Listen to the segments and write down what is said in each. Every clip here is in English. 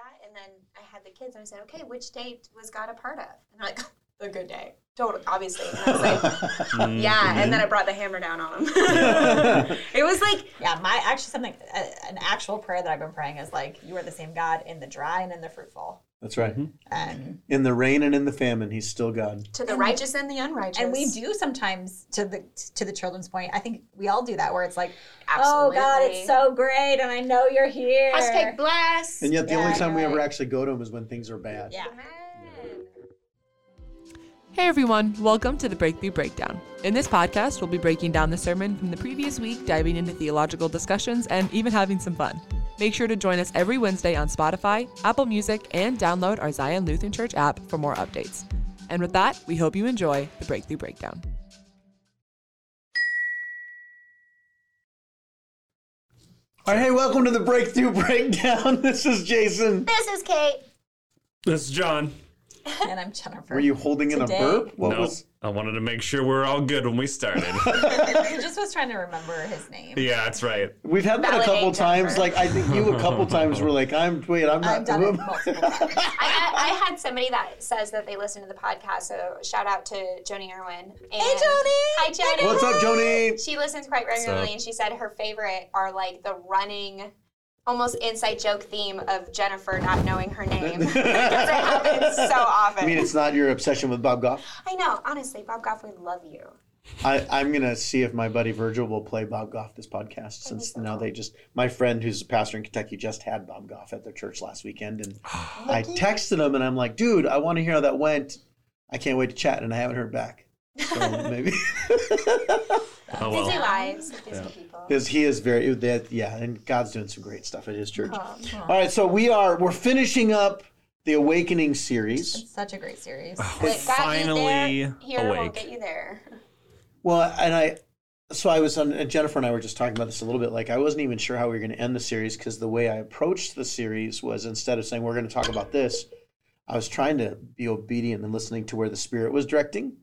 that, and then I had the kids, and I said, "Okay, which date was God a part of?" And they're like, "The good day." Totally, obviously. And I was like, "Yeah," and then I brought the hammer down on them. it was like, Yeah, my actually something uh, an actual prayer that I've been praying is like you are the same God in the dry and in the fruitful, That's right. Mm-hmm. and In the rain and in the famine, he's still God. to the righteous and the unrighteous. and we do sometimes to the to the children's point. I think we all do that where it's like, oh God, it's so great, and I know you're here. Hashtag bless. And yet, the Yeah, only time we ever actually go to him is when things are bad. Yeah. Hey everyone, welcome to the Breakthrough Breakdown. In this podcast, we'll be breaking down the sermon from the previous week, diving into theological discussions, and even having some fun. Make sure to join us every Wednesday on Spotify, Apple Music, and download our Zion Lutheran Church app for more updates. And with that, we hope you enjoy the Breakthrough Breakdown. All right, hey, welcome to the Breakthrough Breakdown. This is Jason. This is Kate. This is John. And I'm Jennifer. Were you holding in Today- a burp? What no, was? I wanted to make sure we're all good when we started. He just was trying to remember his name. yeah, that's right. We've had that a Validate, couple times. Like I think you a couple times were like, "I'm wait, I'm not." I've done it multiple times. I, I, I had somebody that says that they listen to the podcast, so shout out to Joni Irwin. And Hey, Joni! Hi, Joni! What's up, Joni? She listens quite up? regularly, and she said her favorite are like the running, almost inside joke theme of Jennifer not knowing her name because it happens so often. I mean, it's not your obsession with Bob Goff. I know, honestly, Bob Goff would love you. I, I'm gonna see if my buddy Virgil will play Bob Goff this podcast since now they just my friend who's a pastor in Kentucky just had Bob Goff at their church last weekend and I texted him and I'm like, dude, I want to hear how that went. I can't wait to chat and I haven't heard back. So maybe Oh Busy lives, busy people. because he is very that yeah, and God's doing some great stuff at his church. Uh-huh. All right, so we are we're finishing up the Awakening series. It's such a great series. Oh, we're What got finally you there, here won't awake. get you there. Well, and I, so I was on, Jennifer and I were just talking about this a little bit. Like, I wasn't even sure how we were going to end the series because the way I approached the series was instead of saying we're going to talk about this, I was trying to be obedient and listening to where the Spirit was directing.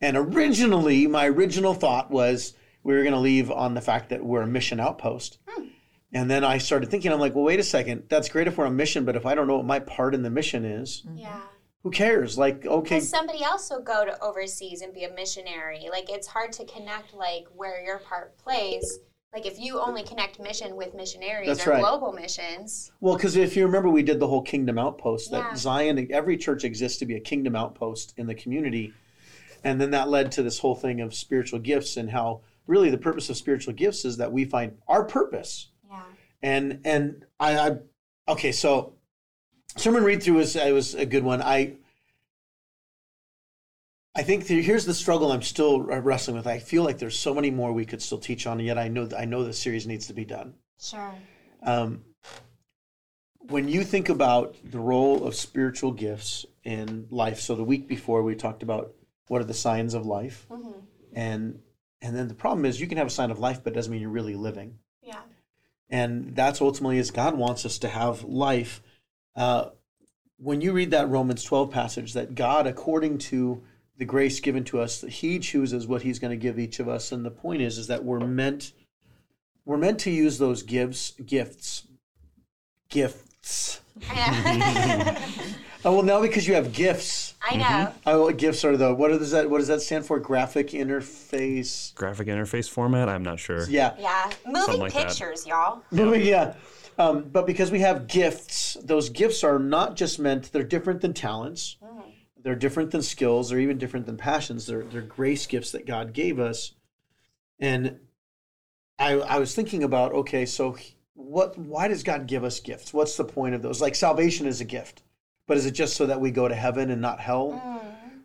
And originally, my original thought was we were going to leave on the fact that we're a mission outpost. Hmm. And then I started thinking, I'm like, well, wait a second. That's great if we're on mission, but if I don't know what my part in the mission is, mm-hmm. Yeah. who cares? Like, okay, Because somebody else will go to overseas and be a missionary. Like it's hard to connect like where your part plays. Like if you only connect mission with missionaries That's or right. global missions. Well, because if you remember, we did the whole kingdom outpost. That Yeah. Zion, every church exists to be a kingdom outpost in the community, and then that led to this whole thing of spiritual gifts and how really the purpose of spiritual gifts is that we find our purpose. Yeah. And and I, I okay, so sermon read through was it was a good one. I I think the, here's the struggle I'm still wrestling with. I feel like there's so many more we could still teach on, and yet I know I know the series needs to be done. Sure. Um, when you think about the role of spiritual gifts in life, so the week before we talked about what are the signs of life, hmm and and then the problem is you can have a sign of life, but it doesn't mean you're really living. Yeah. And that's ultimately is God wants us to have life. Uh, when you read that Romans 12 passage, that God, according to the grace given to us, that He chooses what He's going to give each of us, and the point is, is that we're meant, we're meant to use those gifts, gifts, gifts. Oh well, now because you have gifts. I know. Oh, gifts are the what does that what does that stand for? Graphic interface. Graphic interface format? I'm not sure. Yeah. Yeah. Moving like that. pictures, y'all. Yeah. Um, but because we have gifts, those gifts are not just meant, they're different than talents. They're different than skills. They're even different than passions. They're, they're grace gifts that God gave us. And I, I was thinking about, okay, so what, why does God give us gifts? What's the point of those? Like salvation is a gift, but is it just so that we go to heaven and not hell?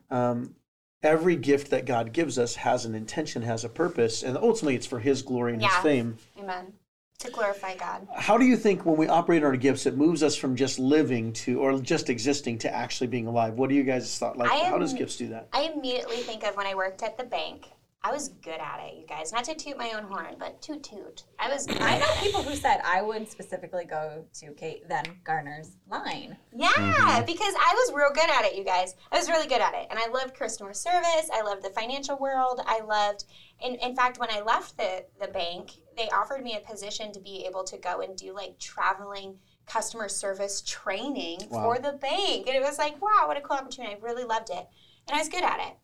Um, every gift that God gives us has an intention, has a purpose, and ultimately it's for His glory and His fame Amen. To glorify God. how do you think when we operate our gifts it moves us from just living to or just existing to actually being alive what do you guys thought like how does gifts do that I immediately think of when I worked at the bank. I was good at it, you guys. Not to toot my own horn, but toot toot. I was I know people who said I would specifically go to Kate then Garner's line. Yeah, mm-hmm. because I was real good at it, you guys. I was really good at it. And I loved customer service. I loved the financial world. I loved, in, in fact, when I left the, the bank, they offered me a position to be able to go and do like traveling customer service training Wow. for the bank. And it was like, wow, what a cool opportunity. I really loved it. And I was good at it.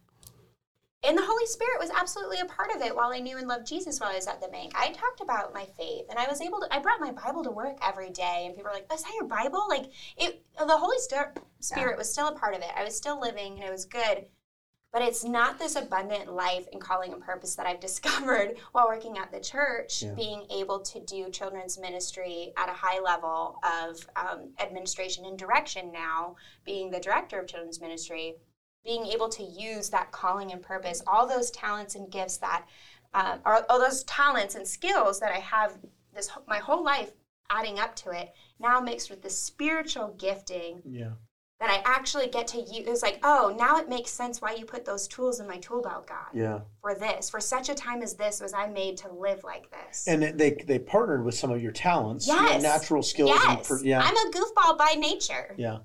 And the Holy Spirit was absolutely a part of it while I knew and loved Jesus while I was at the bank. I talked about my faith and I was able to, I brought my Bible to work every day. And people were like, is that your Bible? Like, it, the Holy Spirit was still a part of it. I was still living and it was good. But it's not this abundant life and calling and purpose that I've discovered while working at the church, Yeah. being able to do children's ministry at a high level of um, administration and direction now, being the director of children's ministry, being able to use that calling and purpose, all those talents and gifts that, uh, or all those talents and skills that I have this my whole life adding up to it, now mixed with the spiritual gifting Yeah. that I actually get to use. It's like, oh, now it makes sense why you put those tools in my tool belt, God. Yeah. For this, for such a time as this, was I made to live like this. And they they partnered with some of your talents, your yes, natural skills. And Yes, per, yeah. I'm a goofball by nature. Yeah.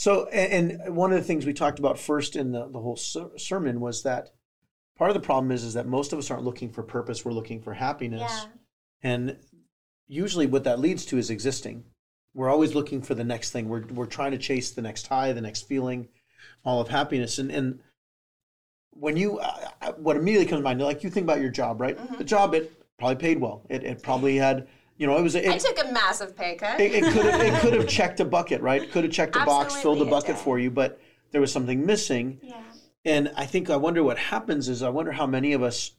So, and, one of the things we talked about first in the, the whole ser- sermon was that part of the problem is is that most of us aren't looking for purpose; we're looking for happiness. Yeah. And usually, what that leads to is existing. We're always looking for the next thing. We're we're trying to chase the next high, the next feeling, all of happiness. And and when you, uh, what immediately comes to mind, like you think about your job, right? Mm-hmm. The job it probably paid well. It it probably had, you know, it was. It, I took a massive pay cut. it, it could have it could have checked a bucket, right? Could have checked a box, filled a bucket for you, but there was something missing. yeah. And I think I wonder what happens is I wonder how many of us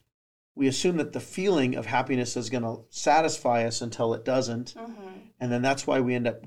we assume that the feeling of happiness is going to satisfy us until it doesn't, Mm-hmm. and then that's why we end up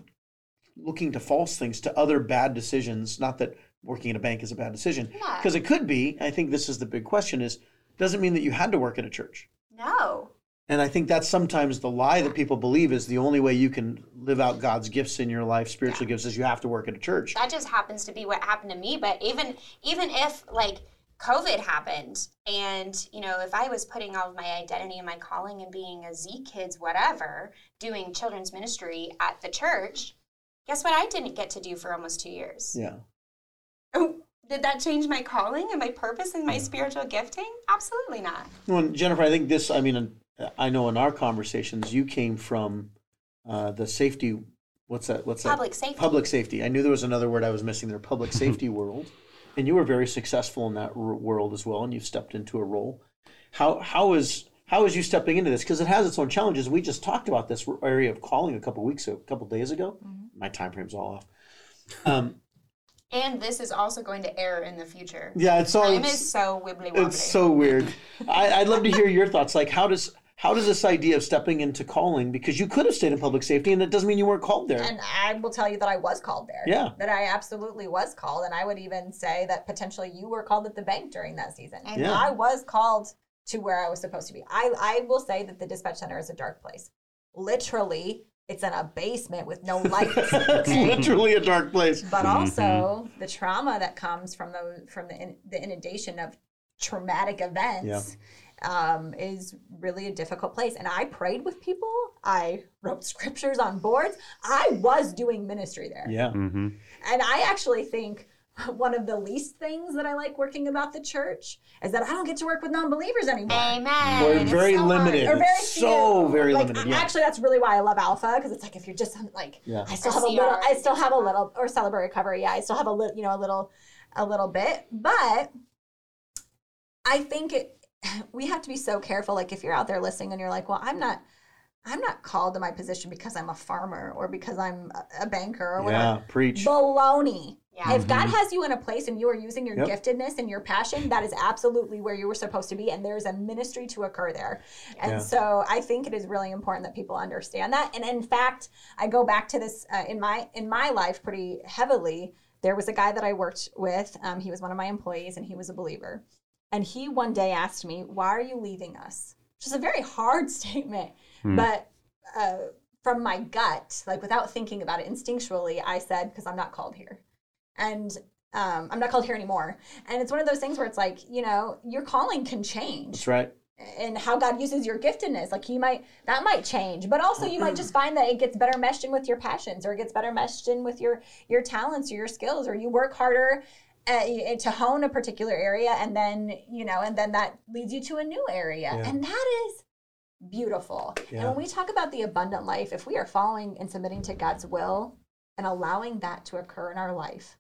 looking to false things, to other bad decisions. Not that working at a bank is a bad decision, Yeah. because it could be. I think this is the big question: is doesn't mean that you had to work at a church. No. And I think that's sometimes the lie that people believe is the only way you can live out God's gifts in your life, spiritual gifts, is you have to work at a church. that just happens to be what happened to me but even even if like covid happened and you know if i was putting all of my identity and my calling and being a z kids whatever doing children's ministry at the church guess what i didn't get to do for almost two years? Yeah. oh did that change my calling and my purpose and my hmm. spiritual gifting? Absolutely not. Well, Jennifer, I think this, I mean, I know in our conversations, you came from uh, the safety, what's that? What's that? Public safety. Public safety. I knew there was another word I was missing there, public safety world. And you were very successful in that r- world as well, and you've stepped into a role. How, how is, how is you stepping into this? Because it has its own challenges. We just talked about this area of calling a couple weeks, a couple days ago. My time frame's all off. Um, and this is also going to air in the future yeah, it's all. time is so wibbly wobbly It's so weird. I, I'd love to hear your thoughts. Like, how does how does this idea of stepping into calling? Because you could have stayed in public safety, and it doesn't mean you weren't called there. And I will tell you that I was called there. Yeah. That I absolutely was called. And I would even say that potentially you were called at the bank during that season. And Yeah. I was called to where I was supposed to be. I, I will say that the dispatch center is a dark place. Literally, it's in a basement with no lights. it's okay? literally a dark place. but mm-hmm. also the trauma that comes from the from the, in, the inundation of traumatic events um, is really a difficult place. And I prayed with people. I wrote scriptures on boards. I was doing ministry there. Yeah. Mm-hmm. And I actually think one of the least things that I like working about the church is that I don't get to work with non-believers anymore. amen We're It's very so limited. Or very It's so very like, limited. Yeah. Actually, that's really why I love Alpha because it's like if you're just like, Yeah. I still have a little, I still have a little, or Celebrate Recovery. Yeah, I still have a little, you know, a little, a little bit. But I think it, we have to be so careful. Like if you're out there listening and you're like, well, I'm not, I'm not called to my position because I'm a farmer or because I'm a- a banker or whatever. Yeah. Preach. Baloney. Yeah. If God has you in a place and you are using your Mm-hmm. Yep. giftedness and your passion, that is absolutely where you were supposed to be, and there's a ministry to occur there. And Yeah. so I think it is really important that people understand that. And in fact, I go back to this uh, in my in my life pretty heavily. There was a guy that I worked with. Um, he was one of my employees, and he was a believer. And he one day asked me, "Why are you leaving us?" Which is a very hard statement, but. Uh, from my gut, like without thinking about it instinctually, I said, because I'm not called here and um, I'm not called here anymore. And it's one of those things where it's like, you know, your calling can change That's right. and how God uses your giftedness. Like you might, that might change, but also you might just find that it gets better meshed in with your passions or it gets better meshed in with your, your talents or your skills, or you work harder uh, to hone a particular area and then, you know, and then that leads you to a new area. Yeah. And that is beautiful. Yeah. And when we talk about the abundant life, if we are following and submitting to God's will and allowing that to occur in our life,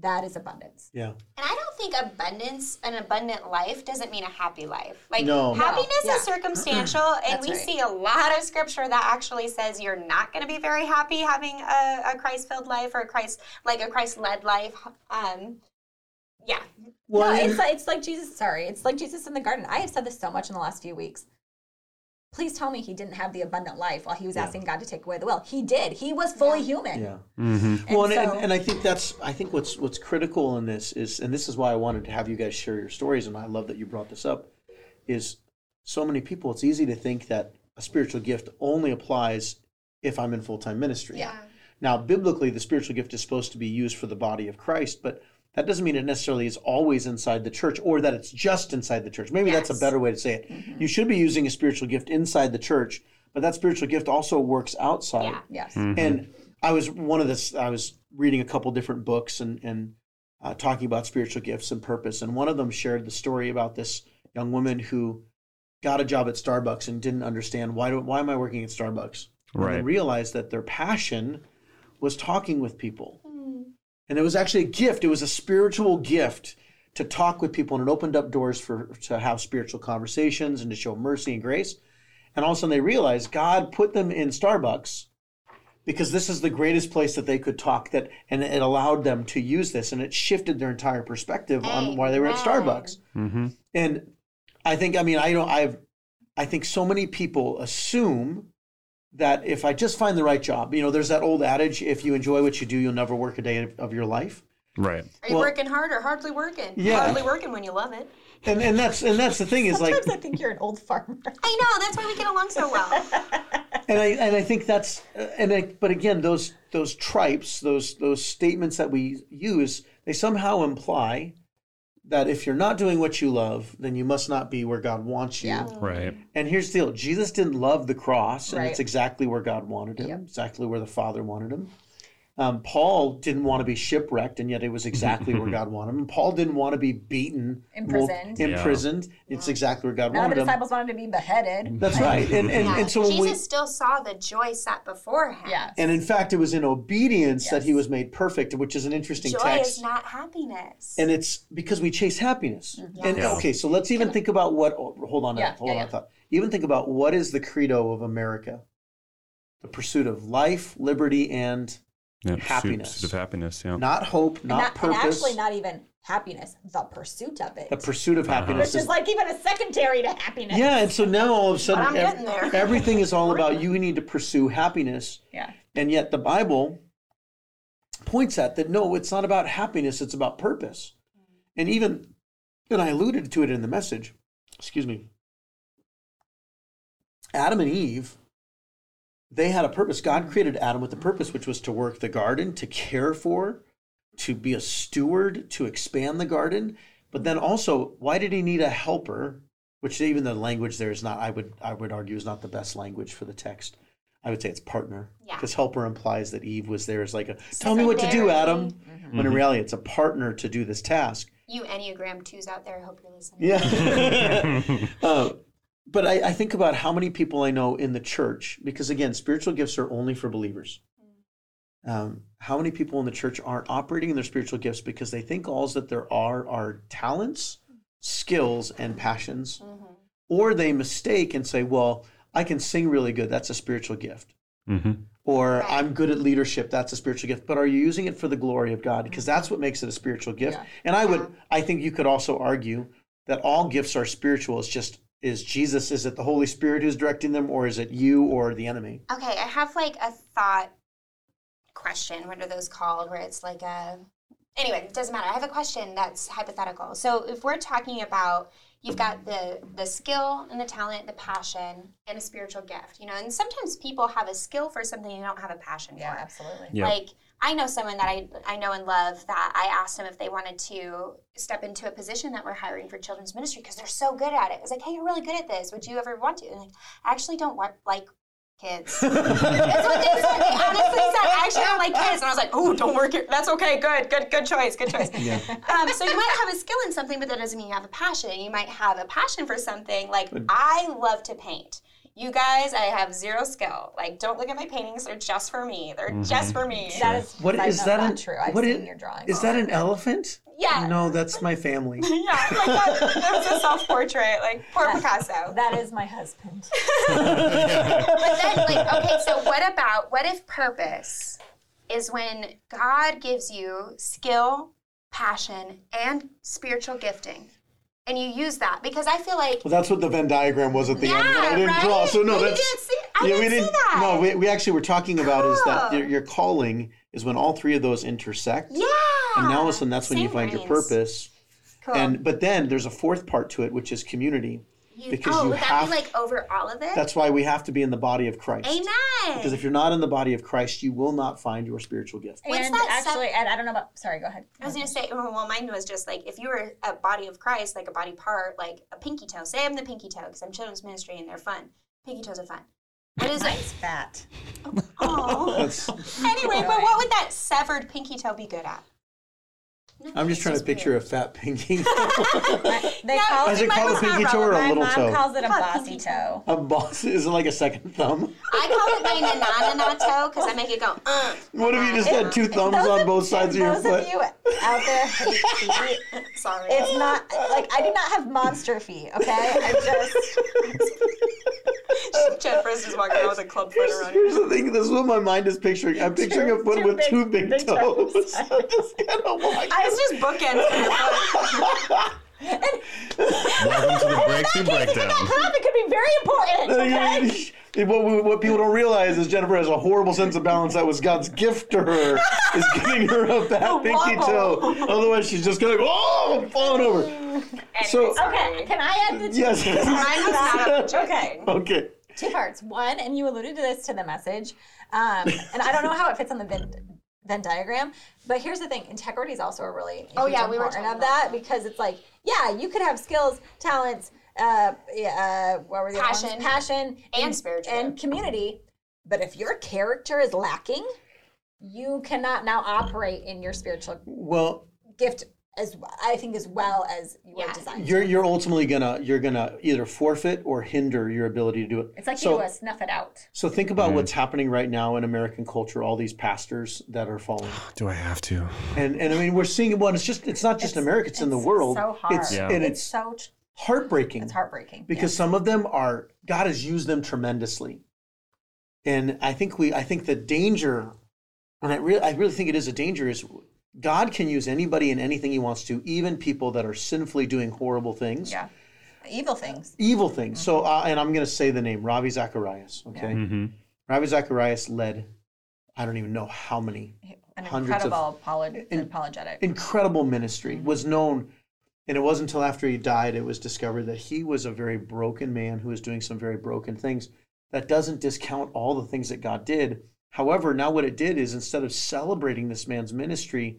that is abundance. Yeah. And I don't think abundance, an abundant life, doesn't mean a happy life. Like No. No, happiness yeah. is circumstantial, and we right. see a lot of scripture that actually says you're not going to be very happy having a, a Christ-filled life or a Christ, like a Christ-led life. Um, yeah, Well, no, it's like, it's like Jesus. Sorry, it's like Jesus in the garden. I have said this so much in the last few weeks. Please tell me he didn't have the abundant life while he was asking God to take away the will. He did. He was fully human. yeah. Mm-hmm. And well, and, so- and, and I think that's I think what's what's critical in this is, and this is why I wanted to have you guys share your stories, and I love that you brought this up, is so many people. It's easy to think that a spiritual gift only applies if I'm in full time ministry. Yeah. Now, biblically, the spiritual gift is supposed to be used for the body of Christ, but that doesn't mean it necessarily is always inside the church or that it's just inside the church. Maybe that's a better way to say it. You should be using a spiritual gift inside the church, but that spiritual gift also works outside. Yeah. Yes. And I was one of this. I was reading a couple different books and and uh, talking about spiritual gifts and purpose. And one of them shared the story about this young woman who got a job at Starbucks and didn't understand why do, why am I working at Starbucks? Right. And realized that their passion was talking with people, and it was actually a gift. It was a spiritual gift to talk with people, and it opened up doors for to have spiritual conversations and to show mercy and grace. And all of a sudden, they realized God put them in Starbucks because this is the greatest place that they could talk that and it allowed them to use this and it shifted their entire perspective on why they were at Starbucks. Mm-hmm. And I think I mean I don't I've I think so many people assume that if I just find the right job, you know, there's that old adage if you enjoy what you do, you'll never work a day of- of your life. Right. are you Well- working hard or hardly working? Yeah. hardly working when you love it. And and that's and that's the thing is like Sometimes I think you're an old farmer. I know that's why we get along so well. and I and I think that's uh, and I, but again those those tripes those those statements that we use they somehow imply that if you're not doing what you love then you must not be where God wants you. Yeah. Right. And here's the deal: Jesus didn't love the cross, and Right. it's exactly where God wanted him, Yep. exactly where the Father wanted him. Um, Paul didn't want to be shipwrecked, and yet it was exactly where God wanted him. Paul didn't want to be beaten, Imprisoned. well, Yeah. imprisoned. It's exactly where God None of wanted the him. disciples wanted to be beheaded. That's right. And and, Yeah. and so Jesus we still saw the joy set before him. Yes. and in fact, it was in obedience that he was made perfect, which is an interesting Joy text. is not happiness. and it's because we chase happiness. And Yeah. okay, so let's even think about what. oh, hold on, Yeah, hold yeah, on. yeah. thought. Even think about what is the credo of America: the pursuit of life, liberty, and Yeah. pursuit- Happiness. Pursuit of happiness. Yeah. not hope, not, and, not, and purpose. actually not even happiness, the pursuit of it. the pursuit of Uh-huh. happiness. which is like even a secondary to happiness. yeah, and so now all of a sudden, I'm ev- getting there. everything is all about you need to pursue happiness, Yeah. and yet the Bible points at that. No, it's not about happiness; it's about purpose. And even, and I alluded to it in the message. Excuse me. Adam and Eve, they had a purpose. God created Adam with a purpose, which was to work the garden, to care for, to be a steward, to expand the garden. But then also, why did he need a helper? Which even the language there is not, I would I would argue, is not the best language for the text. I would say it's partner. Yeah. Because helper implies that Eve was there as like a tell me what to do, Adam. When in reality it's a partner to do this task. you Enneagram twos out there, I hope you're listening. Yeah. uh, but I, I think about how many people I know in the church, because again, spiritual gifts are only for believers. Um, how many people in the church aren't operating in their spiritual gifts because they think all that there are are talents, skills, and passions, or they mistake and say, "Well, I can sing really good. That's a spiritual gift." hmm Or I'm good at leadership. That's a spiritual gift. But are you using it for the glory of God? Because that's what makes it a spiritual gift. Yeah. And I would, I think you could also argue that all gifts are spiritual. It's just is Jesus? Is it the Holy Spirit who's directing them, or is it you or the enemy? Okay, I have like a thought question. What are those called? Where it's like a. Anyway, it doesn't matter. I have a question that's hypothetical. So if we're talking about you've got the the skill and the talent, the passion, and a spiritual gift, you know, and sometimes people have a skill for something they don't have a passion Yeah, for. absolutely. Yeah. Like I know someone that I I know and love that I asked them if they wanted to step into a position that we're hiring for children's ministry because they're so good at it. It's like, hey, you're really good at this. Would you ever want to? And like, I actually don't want like Kids. That's what they said. They honestly said, I actually don't like kids. And I was like, oh, don't work it. That's okay. Good, good, good choice. Good choice. Yeah. Um, so you might have a skill in something, but that doesn't mean you have a passion. You might have a passion for something. Like, I love to paint. You guys, I have zero skill. Like, don't look at my paintings. They're just for me. They're mm-hmm. just for me. That is What side is note, that? not an, true. I've what seen is- your drawings. Is that an elephant? Yeah. No, that's my family. Yeah, like that, that was a self-portrait. Like, poor Picasso. That is my husband. But then, like, okay, so what about what if purpose is when God gives you skill, passion, and spiritual gifting, and you use that? Because I feel like Well, that's what the Venn diagram was at the end. But I didn't right? draw. So no, You that's didn't see- I yeah, didn't see didn't. that. No, we, we actually were talking about is that oh. your, your calling is when all three of those intersect. yeah, And now all of a sudden, that's when you Same find your purpose. Cool. And but then there's a fourth part to it, which is community. You- because oh, you would have- that be like over all of it? That's why we have to be in the body of Christ. Amen. Because if you're not in the body of Christ, you will not find your spiritual gift. What's and that sep- actually, and I don't know about. Sorry, go ahead. I was gonna say, oh, well, mine was just like if you were a body of Christ, like a body part, like a pinky toe. Say I'm the pinky toe because I'm children's ministry and they're fun. Pinky toes are fun. What is Mine's it? fat. Oh. Anyway, but what would that severed pinky toe be good at? I'm just trying to picture a fat pinky. They Yeah, call Is it mine called a pinky toe or a my little mom toe? calls it a bossy toe. a boss is it like a second thumb? I call it my nanana toe because I make it go. Uh. What if you just had two thumbs on both sides of your Those foot? of you out there, feet, Sorry. it's not like I do not have monster feet. Okay, I just Jennifer's just walking around with a club foot around. Here's the thing. This is what my mind is picturing. I'm picturing a foot with big- two big, big toes. toes. So just kind of walking. It's just bookends. for your foot. Welcome to the Breakthrough Breakdown. Huh, it could be very important. Okay. what, we- what people don't realize is Jennifer has a horrible sense of balance. That was God's gift to her, is giving her a bad pinky toe. Otherwise, she's just going, oh, I'm falling over. So- Okay, can I add the two? Yes. Mine was not a Okay. okay. two parts. One, and you alluded to this to the message, um, and I don't know how it fits on the Venn, Venn diagram, but here's the thing: integrity is also a really Oh, yeah, we were important talking of that because it's like, yeah, you could have skills, talents, uh, yeah, uh, what were the other ones? Passion. passion, And spiritual. and community, but if your character is lacking, you cannot now operate in your spiritual Well, gift as I think as well as your were Yeah. designed. you're you're ultimately gonna you're gonna either forfeit or hinder your ability to do it. It's like so, you do a snuff it out. So think about mm-hmm. what's happening right now in American culture. All these pastors that are falling, Do I have to? and and I mean we're seeing it. Well, it's just it's not just in America; it's, in the world. so hard. It's Yeah. and It's it's so heartbreaking it's heartbreaking because some of them are God has used them tremendously, and I think we I think the danger, and I really I really think it is a danger is. God can use anybody and anything He wants to, even people that are sinfully doing horrible things. Yeah. Evil things. evil things. So, uh, and I'm going to say the name Ravi Zacharias. Okay, Mm-hmm. Ravi Zacharias led, I don't even know how many An Hundreds of- incredible apolo- apologetic. incredible ministry. Was known, and it wasn't until after he died it was discovered that he was a very broken man who was doing some very broken things. That doesn't discount all the things that God did. However, now what it did is instead of celebrating this man's ministry,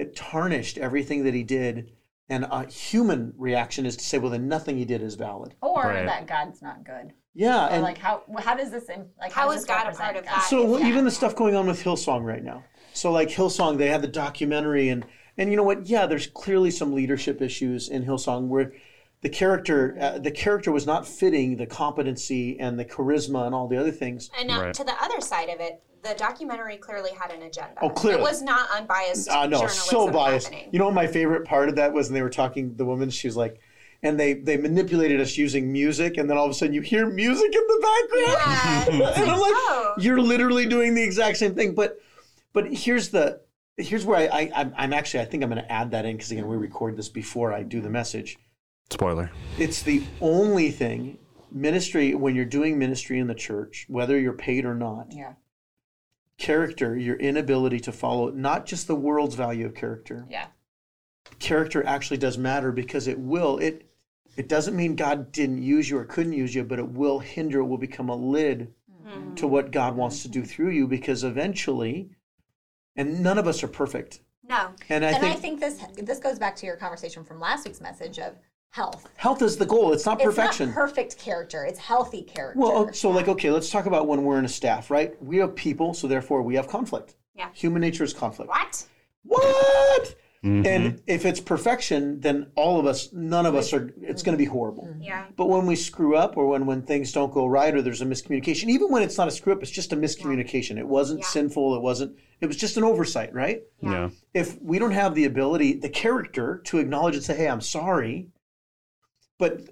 it tarnished everything that he did. And a human reaction is to say, well, then nothing he did is valid. or Right. that God's not good. Yeah, Or and like how how does this im- like How does is this God a represent part of God? that? So Yeah. even the stuff going on with Hillsong right now. So like Hillsong, they had the documentary, and and you know what? Yeah, there's clearly some leadership issues in Hillsong where the character uh, the character was not fitting the competency and the charisma and all the other things. And now Right. to the other side of it, the documentary clearly had an agenda. Oh, clearly. It was not unbiased. Uh, no, journalism so biased. happening. You know what my favorite part of that was when they were talking. The woman, she was like. And they, they manipulated us using music, and then all of a sudden you hear music in the background. Yeah. and I'm like, Oh. you're literally doing the exact same thing. But but here's the here's where I, I I'm, I'm actually I think I'm going to add that in because again we record this before I do the message. Spoiler. It's the only thing ministry when you're doing ministry in the church, whether you're paid or not. Yeah. Character, your inability to follow not just the world's value of character. Yeah. Character actually does matter because it will it it doesn't mean God didn't use you or couldn't use you, but it will hinder, it will become a lid mm-hmm. to what God wants to do through you because eventually, and none of us are perfect. No. And I and think, I think this this goes back to your conversation from last week's message of health. Health is the goal. It's not perfection. It's not perfect character. It's healthy character. Well, oh, so like, okay, let's talk about when we're in a staff, right? We have people, so therefore we have conflict. Yeah. Human nature is conflict. What? What? Mm-hmm. And if it's perfection, then all of us, none of us are. It's going to be mm-hmm. horrible. Mm-hmm. Yeah. But when we screw up, or when when things don't go right, or there's a miscommunication, even when it's not a screw up, it's just a miscommunication. It wasn't Yeah. sinful. It wasn't. It was just an oversight, right? Yeah. if we don't have the ability, the character to acknowledge and say, "Hey, I'm sorry," but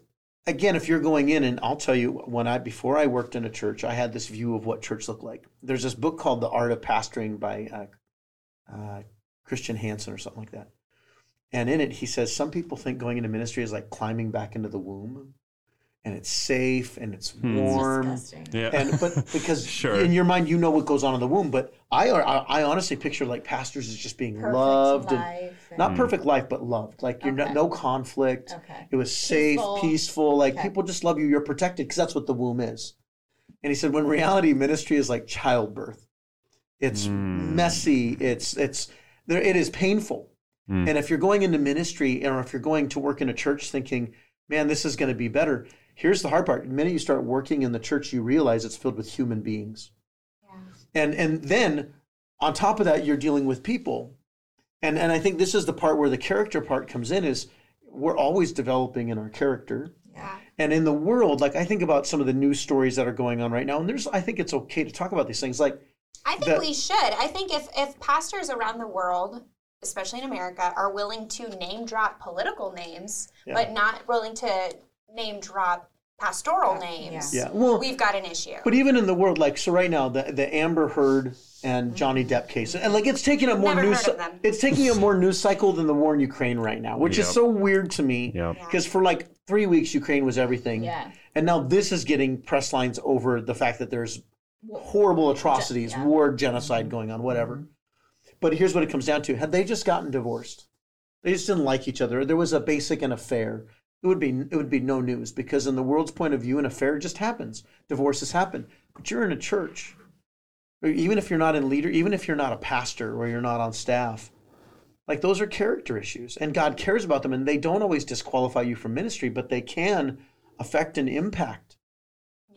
again, if you're going in, and I'll tell you, when I before I worked in a church, I had this view of what church looked like. There's this book called The Art of Pastoring by uh, uh, Christian Hansen or something like that, and in it he says some people think going into ministry is like climbing back into the womb, and it's safe and it's warm. disgusting. Yeah. And but because Sure. in your mind you know what goes on in the womb, but I I, I honestly picture like pastors as just being Perfect loved and and- not perfect life, but loved. Like you're Okay. no, no conflict. Okay. It was safe, Peaceful. peaceful. Like Okay. people just love you. You're protected because that's what the womb is. And he said, when reality ministry is like childbirth, it's Mm. messy. It's it's there. It is painful. Mm. And if you're going into ministry, or if you're going to work in a church, thinking, "Man, this is going to be better," here's the hard part. The minute you start working in the church, you realize it's filled with human beings and and then on top of that you're dealing with people and and i think this is the part where the character part comes in is we're always developing in our character Yeah. and in the world like i think about some of the news stories that are going on right now and there's i think it's okay to talk about these things like I think The- we should. I think if, if pastors around the world, especially in America, are willing to name drop political names, Yeah. but not willing to name drop pastoral names, yeah well we've got an issue. but even in the world like so right now the the amber heard and mm-hmm. johnny depp case and like it's taking a more Never news heard of them. it's taking a more news cycle than the war in ukraine right now which is so weird to me Yep. because for like three weeks ukraine was everything Yeah. And now this is getting press lines over the fact that there's horrible atrocities, yeah. war, genocide going on, whatever. Mm-hmm. But here's what it comes down to: had they just gotten divorced, they just didn't like each other. There was a basic an affair. It would be it would be no news because in the world's point of view, an affair just happens. Divorces happen. But you're in a church, even if you're not in leader, even if you're not a pastor or you're not on staff, like those are character issues, and God cares about them, and they don't always disqualify you from ministry, but they can affect and impact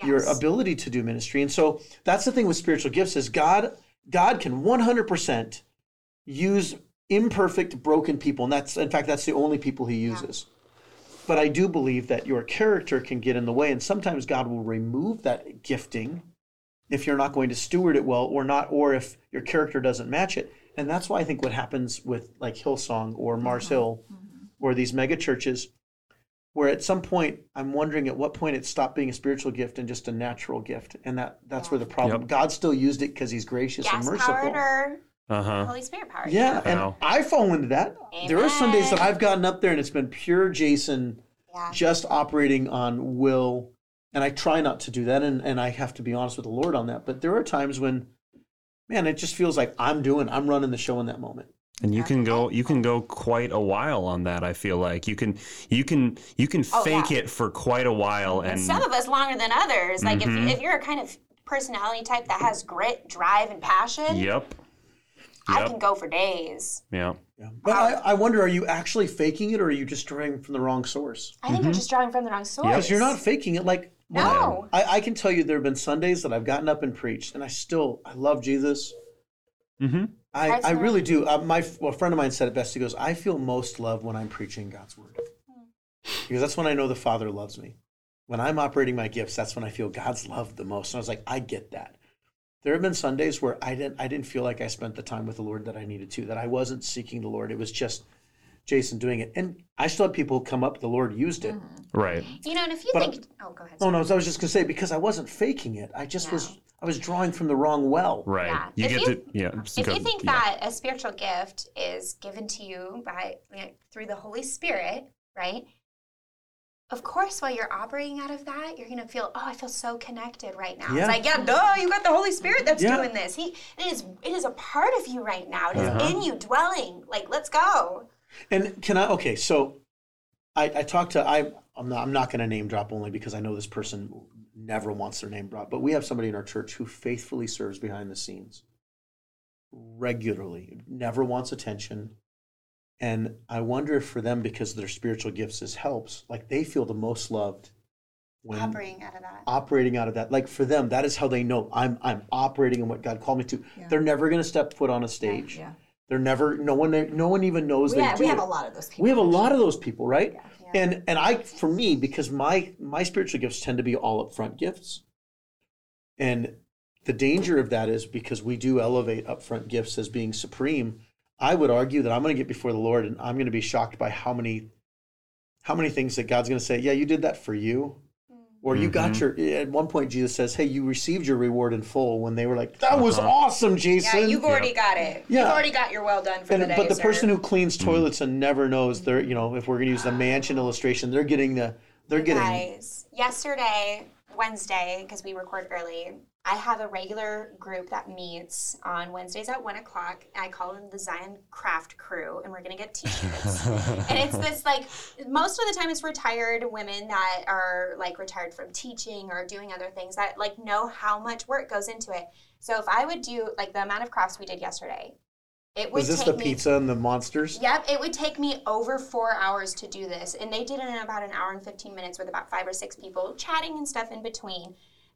your ability to do ministry. And so that's the thing with spiritual gifts is God God can 100% use imperfect broken people and that's in fact that's the only people he uses. But I do believe that your character can get in the way and sometimes God will remove that gifting if you're not going to steward it well or not or if your character doesn't match it. And that's why I think what happens with like Hillsong or uh-huh. Mars Hill mm-hmm. or these mega churches where at some point I'm wondering at what point it stopped being a spiritual gift and just a natural gift, and that that's where the problem. Yep. God still used it because He's gracious and Gas merciful. powered or Uh huh. Holy Spirit power. Yeah, and Wow. I fall into that. There are some days that I've gotten up there and it's been pure Jason, Yeah. just operating on will, and I try not to do that, and and I have to be honest with the Lord on that. But there are times when, man, it just feels like I'm doing, I'm running the show in that moment. And you can go you can go quite a while on that. I feel like you can you can you can Oh, fake yeah. it for quite a while and Some of us longer than others. Like Mm-hmm. if, if you're a kind of personality type that has grit, drive, and passion, Yep. I can go for days. Yeah. Yeah. But I, I wonder, are you actually faking it, or are you just drawing from the wrong source? I think you're just drawing from the wrong source. Because you're not faking it. Like No. I, I can tell you, there have been Sundays that I've gotten up and preached, and I still I love Jesus. Mm-hmm. I, That's I really do. Uh, my well, a friend of mine said it best. He goes, "I feel most loved when I'm preaching God's word, because that's when I know the Father loves me. When I'm operating my gifts, that's when I feel God's love the most." And I was like, "I get that." There have been Sundays where I didn't I didn't feel like I spent the time with the Lord that I needed to. That I wasn't seeking the Lord. It was just Jason doing it, and I still had people come up. The Lord used it. Mm-hmm. Right. You know, and if you But- think, oh, go ahead. Oh no, I was just gonna say because I wasn't faking it. I just was I was drawing from the wrong well. Right. Yeah. You If get you- to yeah. if go- you think yeah. that a spiritual gift is given to you by like, through the Holy Spirit, right? Of course, while you're operating out of that, you're gonna feel, oh, I feel so connected right now. Yeah. It's like, yeah, duh, you got the Holy Spirit that's Yeah. doing this. He, it is, it is a part of you right now. It is Uh-huh. in you, dwelling. Like, let's go. And can I? Okay, so I, I talked to I. I'm not. I'm not to name drop only because I know this person never wants their name dropped. But we have somebody in our church who faithfully serves behind the scenes, regularly, never wants attention, And I wonder if for them, because their spiritual gifts is helps, like they feel the most loved when Operating out of that. operating out of that. Like for them, that is how they know I'm I'm operating in what God called me to. Yeah. They're never going to step foot on a stage. Yeah. They're never. No one. No one even knows Yeah, we have it. a lot of those people. We have a lot of those people, right? Yeah. And and I, for me, because my my spiritual gifts tend to be all upfront gifts, and the danger of that is because we do elevate upfront gifts as being supreme. I would argue that I'm going to get before the Lord, and I'm going to be shocked by how many, how many things that God's going to say. Yeah, you did that for you, or you got your. At one point, Jesus says, "Hey, you received your reward in full." When they were like, "That was Uh-huh. awesome, Yeah, you've already got it. Yeah. You've already got your well done for And, the day. but the sir. person who cleans Mm. toilets and never knows they're you know if we're going to use the mansion illustration they're getting the they're getting Guys, yesterday, Wednesday, because we record early, I have a regular group that meets on Wednesdays at one o'clock. I call them the Zion Craft Crew, and we're gonna get t-shirts. and it's this like most of the time it's retired women that are like retired from teaching or doing other things that like know how much work goes into it. So if I would do like the amount of crafts we did yesterday, it would was this take the me pizza and the monsters Yep, it would take me over four hours to do this. And they did it in about an hour and 15 minutes with about five or six people chatting and stuff in between.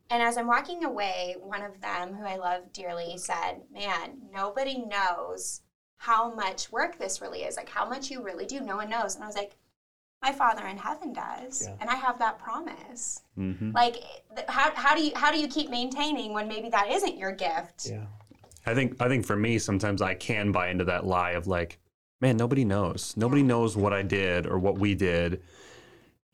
And as I'm walking away, one of them, who I love dearly, said, Man, nobody knows how much work this really is. Like, how much you really do. No one knows. And I was like, My Father in heaven does. Yeah. And I have that promise. hmm Like, th- how, how, do you, how do you keep maintaining when maybe that isn't your gift? yeah I think I think for me sometimes I can buy into that lie of like, man, nobody knows. Nobody knows what I did or what we did.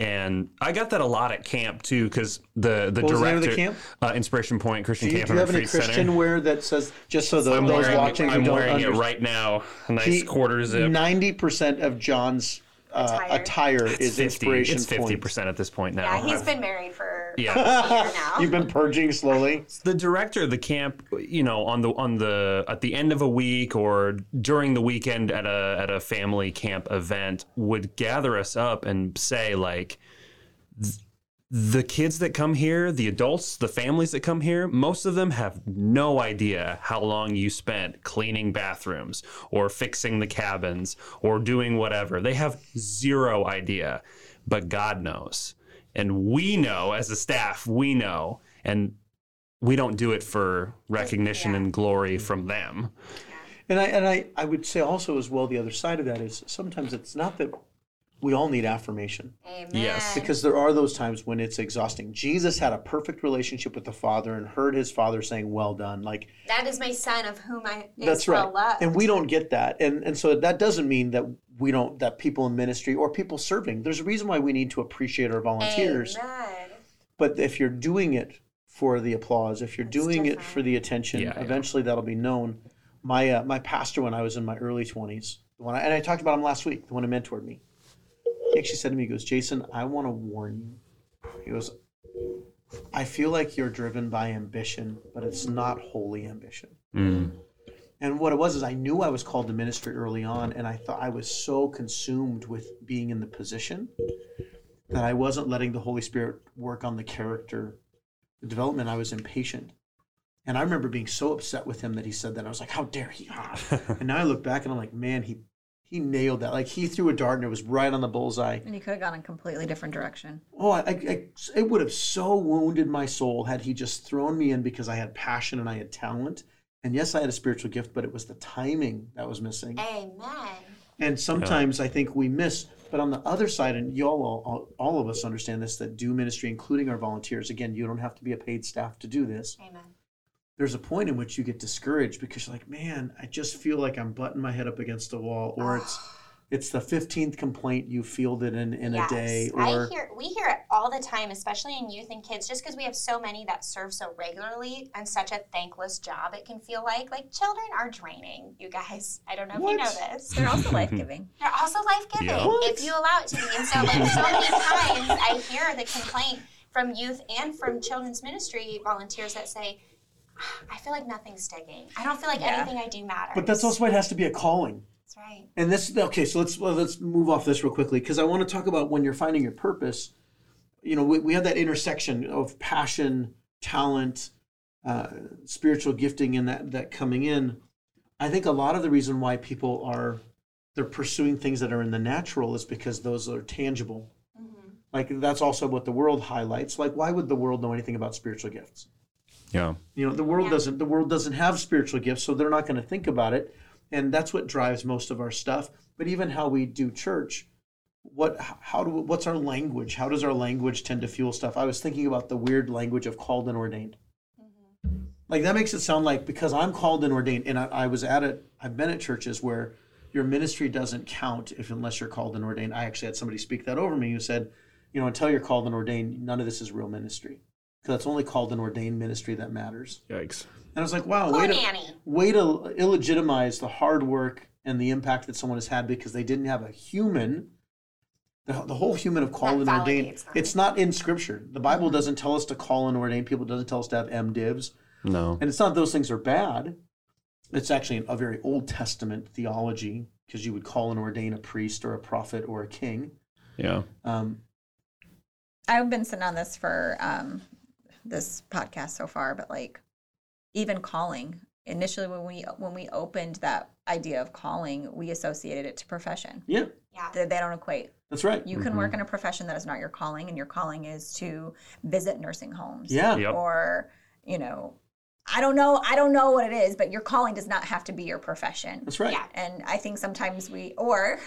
And I got that a lot at camp too, because the the What was the name director, of the camp? Uh, Inspiration Point Christian do you, Camp do you have any Retreat christian Center. wear that says just so the, I'm those wearing, watching I'm who don't wearing it right now. A nice He- quarter zip. 90% of john's uh, Attire. attire is 50. inspiration It's fifty percent at this point now. Yeah, he's I've- been married for Yeah. year now. you've been purging slowly the director of the camp you know on the on the at the end of a week or during the weekend at a at a family camp event would gather us up and say like the kids that come here the adults the families that come here most of them have no idea how long you spent cleaning bathrooms or fixing the cabins or doing whatever they have zero idea but god knows and we know as a staff we know and we don't do it for recognition Yeah. and glory from them. and i and i i would say also as well the other side of that is sometimes it's not that we all need affirmation Amen. Yes. because there are those times when it's exhausting jesus had a perfect relationship with the father and heard his father saying well done like That is my son of whom I is That's right. well loved. And we don't get that. And and so that doesn't mean that we don't that people in ministry or people serving. There's a reason why we need to appreciate our volunteers. Amen. But if you're doing it for the applause, if you're That's doing it for the attention, Yeah, yeah. eventually that'll be known. My uh, my pastor when I was in my early 20s, the one I, and I talked about him last week, the one who mentored me. He actually said to me, he goes, "Jason, I want to warn you." He goes, "I feel like you're driven by ambition, but it's not holy ambition." And what it was is I knew I was called to ministry early on, and I thought I was so consumed with being in the position that I wasn't letting the Holy Spirit work on the character development. I was impatient. And I remember being so upset with him that he said that. I was like, how dare he? And now I look back and I'm like, man, he he nailed that. Like he threw a dart and it was right on the bullseye. And he could have gone in a completely different direction. Oh, I, I, it would have so wounded my soul had he just thrown me in because I had passion and I had talent. And yes, I had a spiritual gift, but it was the timing that was missing. Amen. And sometimes I think we miss. But on the other side, and y'all, all, all, all of us understand this, that do ministry, including our volunteers. Again, you don't have to be a paid staff to do this. Amen. There's a point in which you get discouraged because you're like, man, I just feel like I'm butting my head up against a wall, or it's it's the 15th complaint you fielded in, in a day, I hear we hear it all the time, especially in youth and kids, just because we have so many that serve so regularly and such a thankless job. It can feel like like children are draining. You guys, I don't know if you know What? this. They're also life giving. They're also life giving Yeah. If you allow it to be. And so, like, so many times I hear the complaint from youth and from children's ministry volunteers that say, ah, I feel like nothing's sticking. I don't feel like Yeah. anything I do matters. but that's also why it has to be a calling. That's right. And this okay, so let's well, let's move off this real quickly because I want to talk about when you're finding your purpose. You know, we, we have that intersection of passion, talent, uh, spiritual gifting, and that that coming in. I think a lot of the reason why people are they're pursuing things that are in the natural is because those are tangible. Like that's also what the world highlights. Like, why would the world know anything about spiritual gifts? Yeah. You know, the world Yeah. doesn't. The world doesn't have spiritual gifts, so they're not going to think about it, and that's what drives most of our stuff. But even how we do church, what, how do, what's our language? How does our language tend to fuel stuff? I was thinking about the weird language of called and ordained. Mm-hmm. Like that makes it sound like because I'm called and ordained, and I, I was at it. I've been at churches where your ministry doesn't count if unless you're called and ordained. I actually had somebody speak that over me who said, you know, until you're called and ordained, none of this is real ministry because it's only called an ordained ministry that matters. Yikes. And I was like, wow, Poor way to, way to illegitimize the hard work and the impact that someone has had because they didn't have a human, the, the whole human of called and That ordained. validates them. It's not in scripture. The Bible doesn't tell us to call and ordain people, it doesn't tell us to have MDivs. No. And it's not those things are bad. It's actually a very Old Testament theology because you would call and ordain a priest or a prophet or a king. Yeah. Um, I've been sitting on this for um, this podcast so far, but like even calling initially when we when we opened that idea of calling, we associated it to profession. yeah, Yeah. They, they don't equate. that's right. You can work mm-hmm. in a profession that is not your calling, and your calling is to visit nursing homes. Yeah. Yep. Or you know, I don't know. I don't know what it is, but your calling does not have to be your profession. That's right. Yeah. And I think sometimes we, or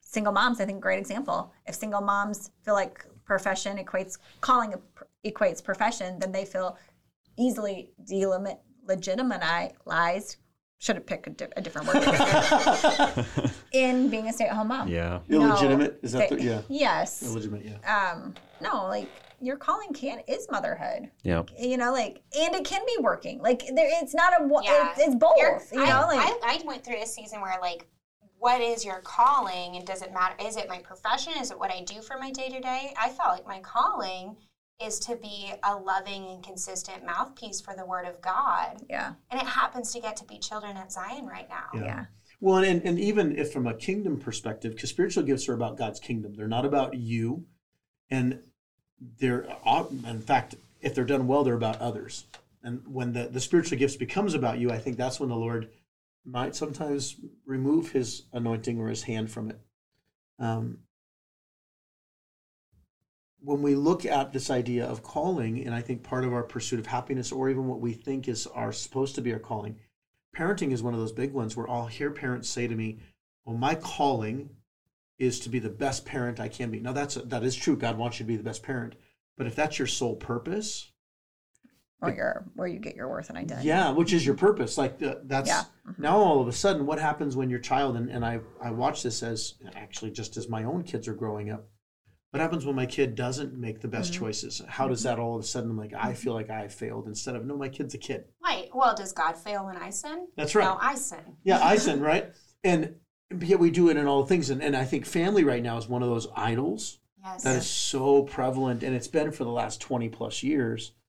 single moms, I think great example. If single moms feel like profession equates, calling equates profession, then they feel easily delimit, legitimized, should have picked a, di- a different word, in being a stay at home mom. Yeah. Illegitimate? Is that they- the, yeah. Yes. Illegitimate, yeah. Um, no, like your calling can is motherhood. Yep. You know, like, and it can be working. Like, there, it's not a, Yeah. it's, it's both. You're- you know, I, like, I, I went through a season where like what is your calling and does it matter is it my profession is it what i do for my day to day i felt like my calling is to be a loving and consistent mouthpiece for the word of god yeah, and it happens to get to be children at zion right now Yeah. yeah, Well, and, and even if from a kingdom perspective, because spiritual gifts are about God's kingdom, they're not about you. And they're, uh, in fact, if they're done well, they're about others. And when the, the spiritual gifts becomes about you, I think that's when the Lord might sometimes remove his anointing or his hand from it. Um, when we look at this idea of calling, and I think part of our pursuit of happiness, or even what we think is our supposed to be our calling, parenting is one of those big ones where I'll hear parents say to me, "Well, my calling is to be the best parent I can be." Now that's that is true. God wants you to be the best parent, but if that's your sole purpose, or your where you get your worth and identity. yeah, which is your purpose, like uh, that's Yeah. Mm-hmm. now all of a sudden what happens when your child and, and I I watch this as actually just as my own kids are growing up. What happens when my kid doesn't make the best mm-hmm. choices? How does mm-hmm. that all of a sudden I'm like I feel like I failed instead of no, my kid's a kid. right well does god fail when i sin That's right. no i sin Yeah, I sin, right? And yet we do it in all things. And, and I think family right now is one of those idols yes that is so prevalent. And it's been for the last 20 plus years Yeah.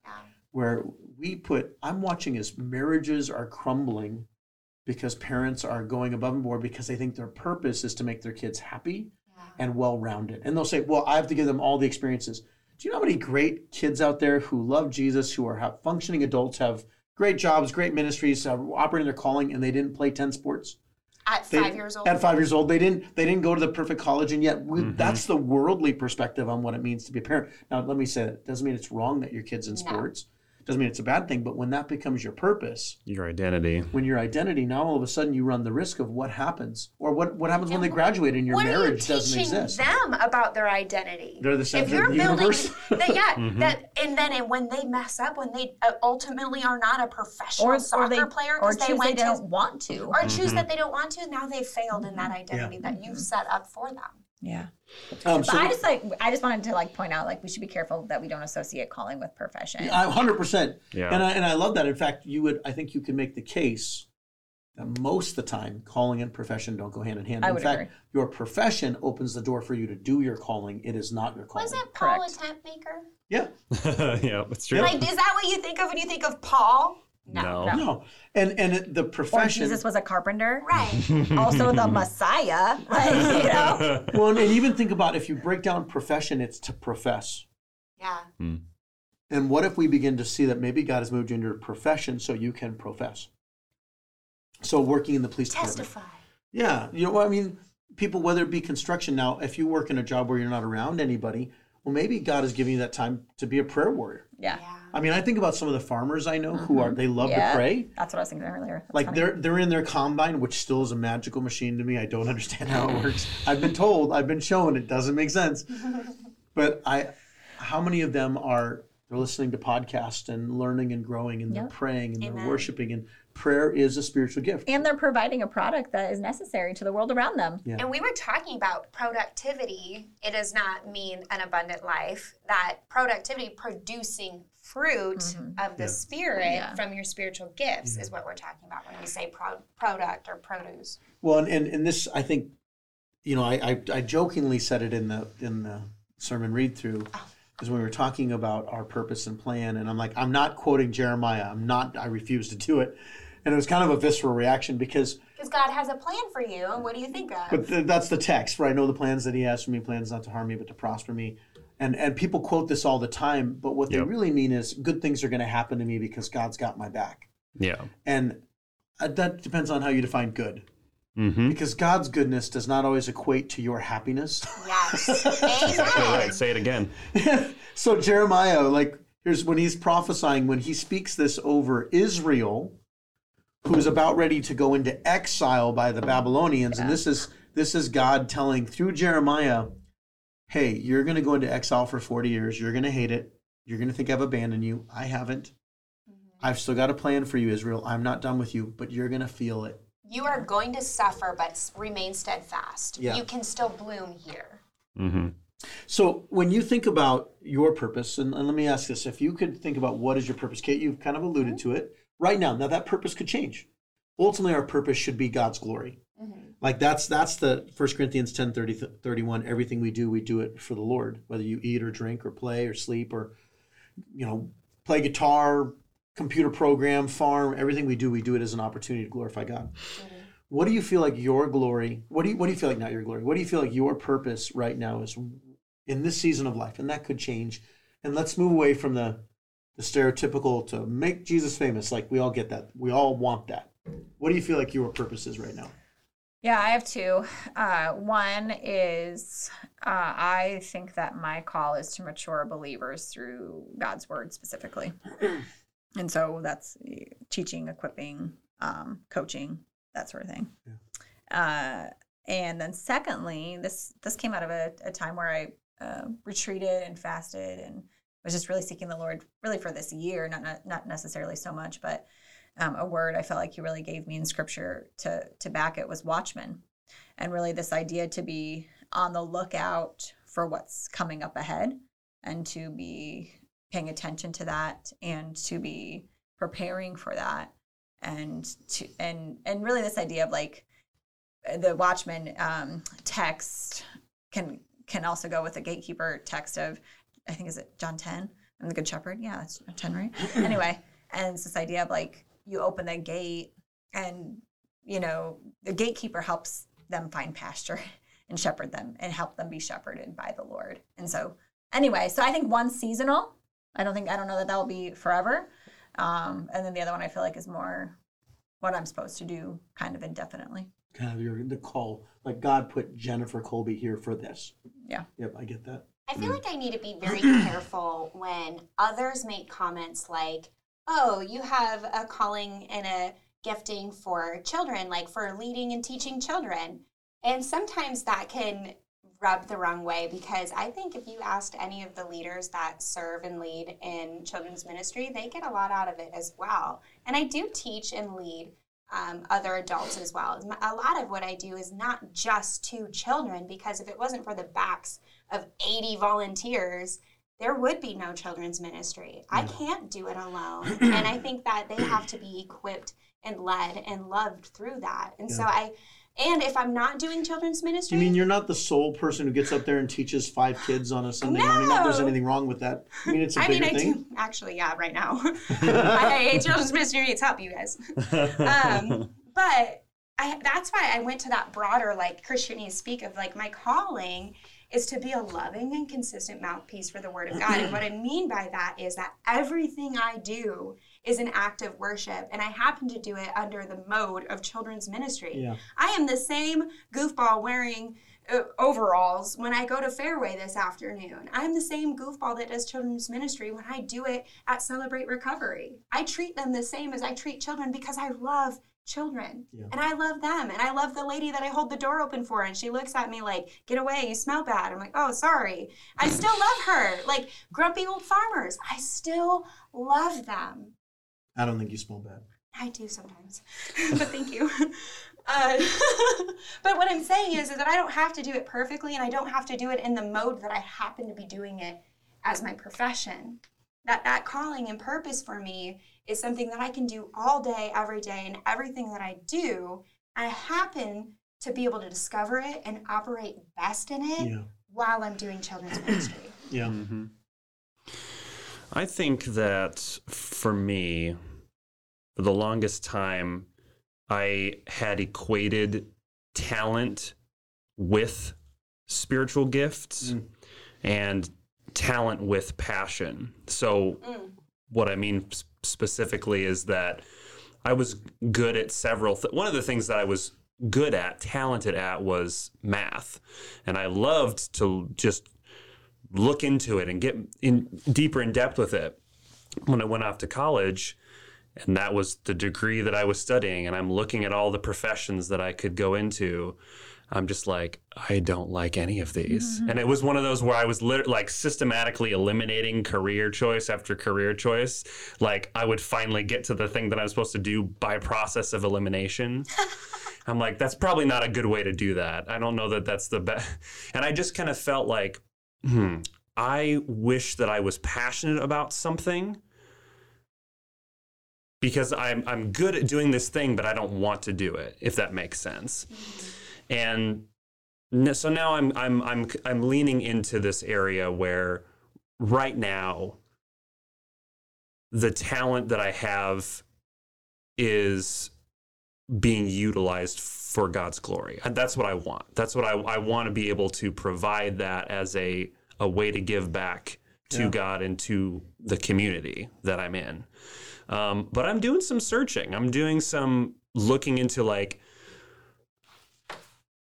Where we put, I'm watching as marriages are crumbling because parents are going above and board because they think their purpose is to make their kids happy and well rounded. And they'll say, well, I have to give them all the experiences. Do you know how many great kids out there who love Jesus, who are have functioning adults, have great jobs, great ministries, uh, operating their calling, and they didn't play 10 sports? at They- five years old At five years old, they didn't they didn't go to the perfect college, and yet we, that's the worldly perspective on what it means to be a parent. Now, let me say that it doesn't mean it's wrong that your kids in No. sports. Doesn't mean it's a bad thing, but when that becomes your purpose, Your identity. when your identity, now all of a sudden you run the risk of what happens, or what what happens when they graduate and your what marriage are you doesn't teaching exist. them about their identity? They're the if center you're of the building universe. that, yeah, that, and then and when they mess up, when they uh, ultimately are not a professional or, soccer they, player or because they went they don't want to. or choose that they don't want to, now they've failed in that identity that you've set up for them. Yeah. Um, But so I just like I just wanted to like point out like we should be careful that we don't associate calling with profession. Hundred percent. Yeah. And I and I love that. In fact, you would I think you can make the case that most of the time calling and profession don't go hand in hand. I in would fact, agree. your profession opens the door for you to do your calling. It is not your calling. Wasn't Paul Correct. a tent maker? Yeah. yeah, it's true. Like, is that what you think of when you think of Paul? No. No. And and it- the or profession Jesus was a carpenter. Right. also the Messiah. Like, you know. well, and even think about if you break down profession, it's to profess. yeah. Hmm. And what if we begin to see that maybe God has moved you into a profession so you can profess? So working in the police department. Testify. Yeah, you know what I mean. People, whether it be construction now, if you work in a job where you're not around anybody, well, maybe God is giving you that time to be a prayer warrior. Yeah. Yeah. I mean, I think about some of the farmers I know who mm-hmm. are they love Yeah. to pray. That's what I was thinking earlier. That's Like funny. they're they're in their combine, which still is a magical machine to me. I don't understand how it works. I've been told, I've been shown, it doesn't make sense. But I, how many of them are they're listening to podcasts and learning and growing and they're praying and Amen. they're worshiping and prayer is a spiritual gift. and they're providing a product that is necessary to the world around them. Yeah. And we were talking about productivity. It does not mean an abundant life. That productivity, producing fruit mm-hmm. of the spirit Yeah. from your spiritual gifts, is mm-hmm. what we're talking about when we say pro- product or produce. Well, and, and, and this, I think, you know, I, I, I jokingly said it in the in the sermon read through, oh. is when we were talking about our purpose and plan, and I'm like, I'm not quoting Jeremiah. I'm not. I refuse to do it, and it was kind of a visceral reaction because, Because God has a plan for you, and what do you think of? but th- that's the text, right? I know the plans that He has for me, plans not to harm me, but to prosper me. And, and people quote this all the time, but what Yep. they really mean is good things are going to happen to me because God's got my back. Yeah. And uh, that depends on how you define good. Mm-hmm. Because God's goodness does not always equate to your happiness. yes. All Amen. right, say it again. so Jeremiah, like, here's when he's prophesying, when he speaks this over Israel, who is about ready to go into exile by the mm-hmm. Babylonians, and this is this is God telling through Jeremiah, hey, you're going to go into exile for 40 years. You're going to hate it. You're going to think I've abandoned you. I haven't. Mm-hmm. I've still got a plan for you, Israel. I'm not done with you, but you're going to feel it. You are going to suffer, but remain steadfast. Yeah. You can still bloom here. Mm-hmm. So when you think about your purpose, and, and let me ask this: if you could think about what is your purpose, Kate, you've kind of alluded mm-hmm. to it right now. Now that purpose could change. Ultimately, our purpose should be God's glory. Mm-hmm. Like that's that's the 1 Corinthians 10, 30, 31. Everything we do, we do it for the Lord. Whether you eat or drink or play or sleep or you know play guitar, computer program, farm, everything we do, we do it as an opportunity to glorify God. Mm-hmm. What do you feel like your glory? What do you what do you feel like not your glory? What do you feel like your purpose right now is in this season of life? And that could change. And let's move away from the the stereotypical to make Jesus famous. Like we all get that. We all want that. What do you feel like your purpose is right now? Yeah, I have two. Uh, one is uh, I think that my call is to mature believers through God's word specifically. and so that's eh, teaching, equipping, um, coaching, that sort of thing. Uh, and then secondly, this this came out of a, a time where I uh, retreated and fasted and was just really seeking the Lord really for this year, not not, not necessarily so much, but um, a word I felt like He really gave me in Scripture to to back it was watchman, and really this idea to be on the lookout for what's coming up ahead, and to be paying attention to that, and to be preparing for that, and to and and really this idea of like the watchman um, text can can also go with the gatekeeper text of I think is it John 10 I'm the good shepherd yeah that's John 10 right anyway and it's this idea of like you open the gate and you know the gatekeeper helps them find pasture and shepherd them and help them be shepherded by the Lord and so anyway so I think one seasonal I don't think I don't know that that will be forever um, and then the other one I feel like is more what I'm supposed to do kind of indefinitely Kind of your the call. Like God put Jennifer Colby here for this. Yeah. Yep, I get that. I feel like I need to be very careful when others make comments like, oh, you have a calling and a gifting for children, like for leading and teaching children. And sometimes that can rub the wrong way because I think if you asked any of the leaders that serve and lead in children's ministry, they get a lot out of it as well. And I do teach and lead um, other adults as well. A lot of what I do is not just to children because if it wasn't for the backs of 80 volunteers, there would be no children's ministry. I can't do it alone. and I think that they have to be equipped and led and loved through that. And so I, and if I'm not doing children's ministry, You mean you're not the sole person who gets up there and teaches five kids on a Sunday morning? Not there's anything wrong with that. I mean, it's a I mean, I thing. do actually, yeah, right now. I hate children's ministry needs help, you guys. Um, but I, that's why I went to that broader, like Christianese speak of like my calling is to be a loving and consistent mouthpiece for the word of God. and what I mean by that is that everything I do is an act of worship, and I happen to do it under the mode of children's ministry. Yeah. I am the same goofball wearing uh, overalls when I go to Fairway this afternoon. I'm the same goofball that does children's ministry when I do it at Celebrate Recovery. I treat them the same as I treat children because I love children Yeah. and I love them and I love the lady that I hold the door open for and she looks at me like get away you smell bad I'm like oh sorry I still love her like grumpy old farmers I still love them I don't think you smell bad. I do sometimes, but thank you. Uh, but what I'm saying is, is that I don't have to do it perfectly, and I don't have to do it in the mode that I happen to be doing it as my profession. That that calling and purpose for me is something that I can do all day, every day, and everything that I do. I happen to be able to discover it and operate best in it Yeah. while I'm doing children's ministry. Yeah. Mm-hmm. I think that for me, for the longest time, I had equated talent with spiritual gifts mm. and talent with passion. So, mm. what I mean s- specifically is that I was good at several. Th- one of the things that I was good at, talented at, was math, and I loved to just look into it and get in deeper in depth with it. When I went off to college, and that was the degree that I was studying, and I'm looking at all the professions that I could go into. I'm just like, I don't like any of these. And it was one of those where I was lit- like systematically eliminating career choice after career choice. Like I would finally get to the thing that I was supposed to do by process of elimination. I'm like, that's probably not a good way to do that. I don't know that that's the best. And I just kind of felt like, hmm, I wish that I was passionate about something because I'm I'm good at doing this thing, but I don't want to do it. If that makes sense. And so now I'm I'm I'm I'm leaning into this area where right now the talent that I have is being utilized for God's glory. And that's what I want. That's what I, I want to be able to provide that as a, a way to give back to Yeah. God and to the community that I'm in. Um, but I'm doing some searching. I'm doing some looking into like,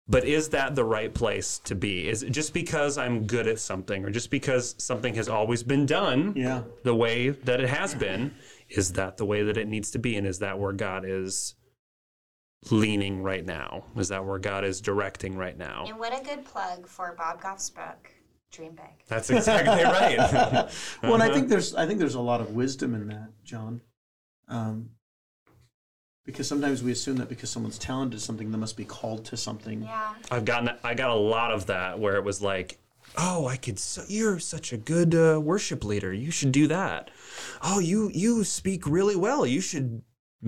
but is that the right place to be? Is it just because I'm good at something or just because something has always been done Yeah. the way that it has been? Is that the way that it needs to be? And is that where God is leaning right now? Is that where God is directing right now? And what a good plug for Bob Goff's book, Dream Big. That's exactly right. Well, and Uh-huh. I think there's I think there's a lot of wisdom in that, John. Um, because sometimes we assume that because someone's talented something, they must be called to something. Yeah. I've gotten I got a lot of that where it was like, oh, I could. So, you're such a good uh, worship leader. You should do that. Oh, you you speak really well. You should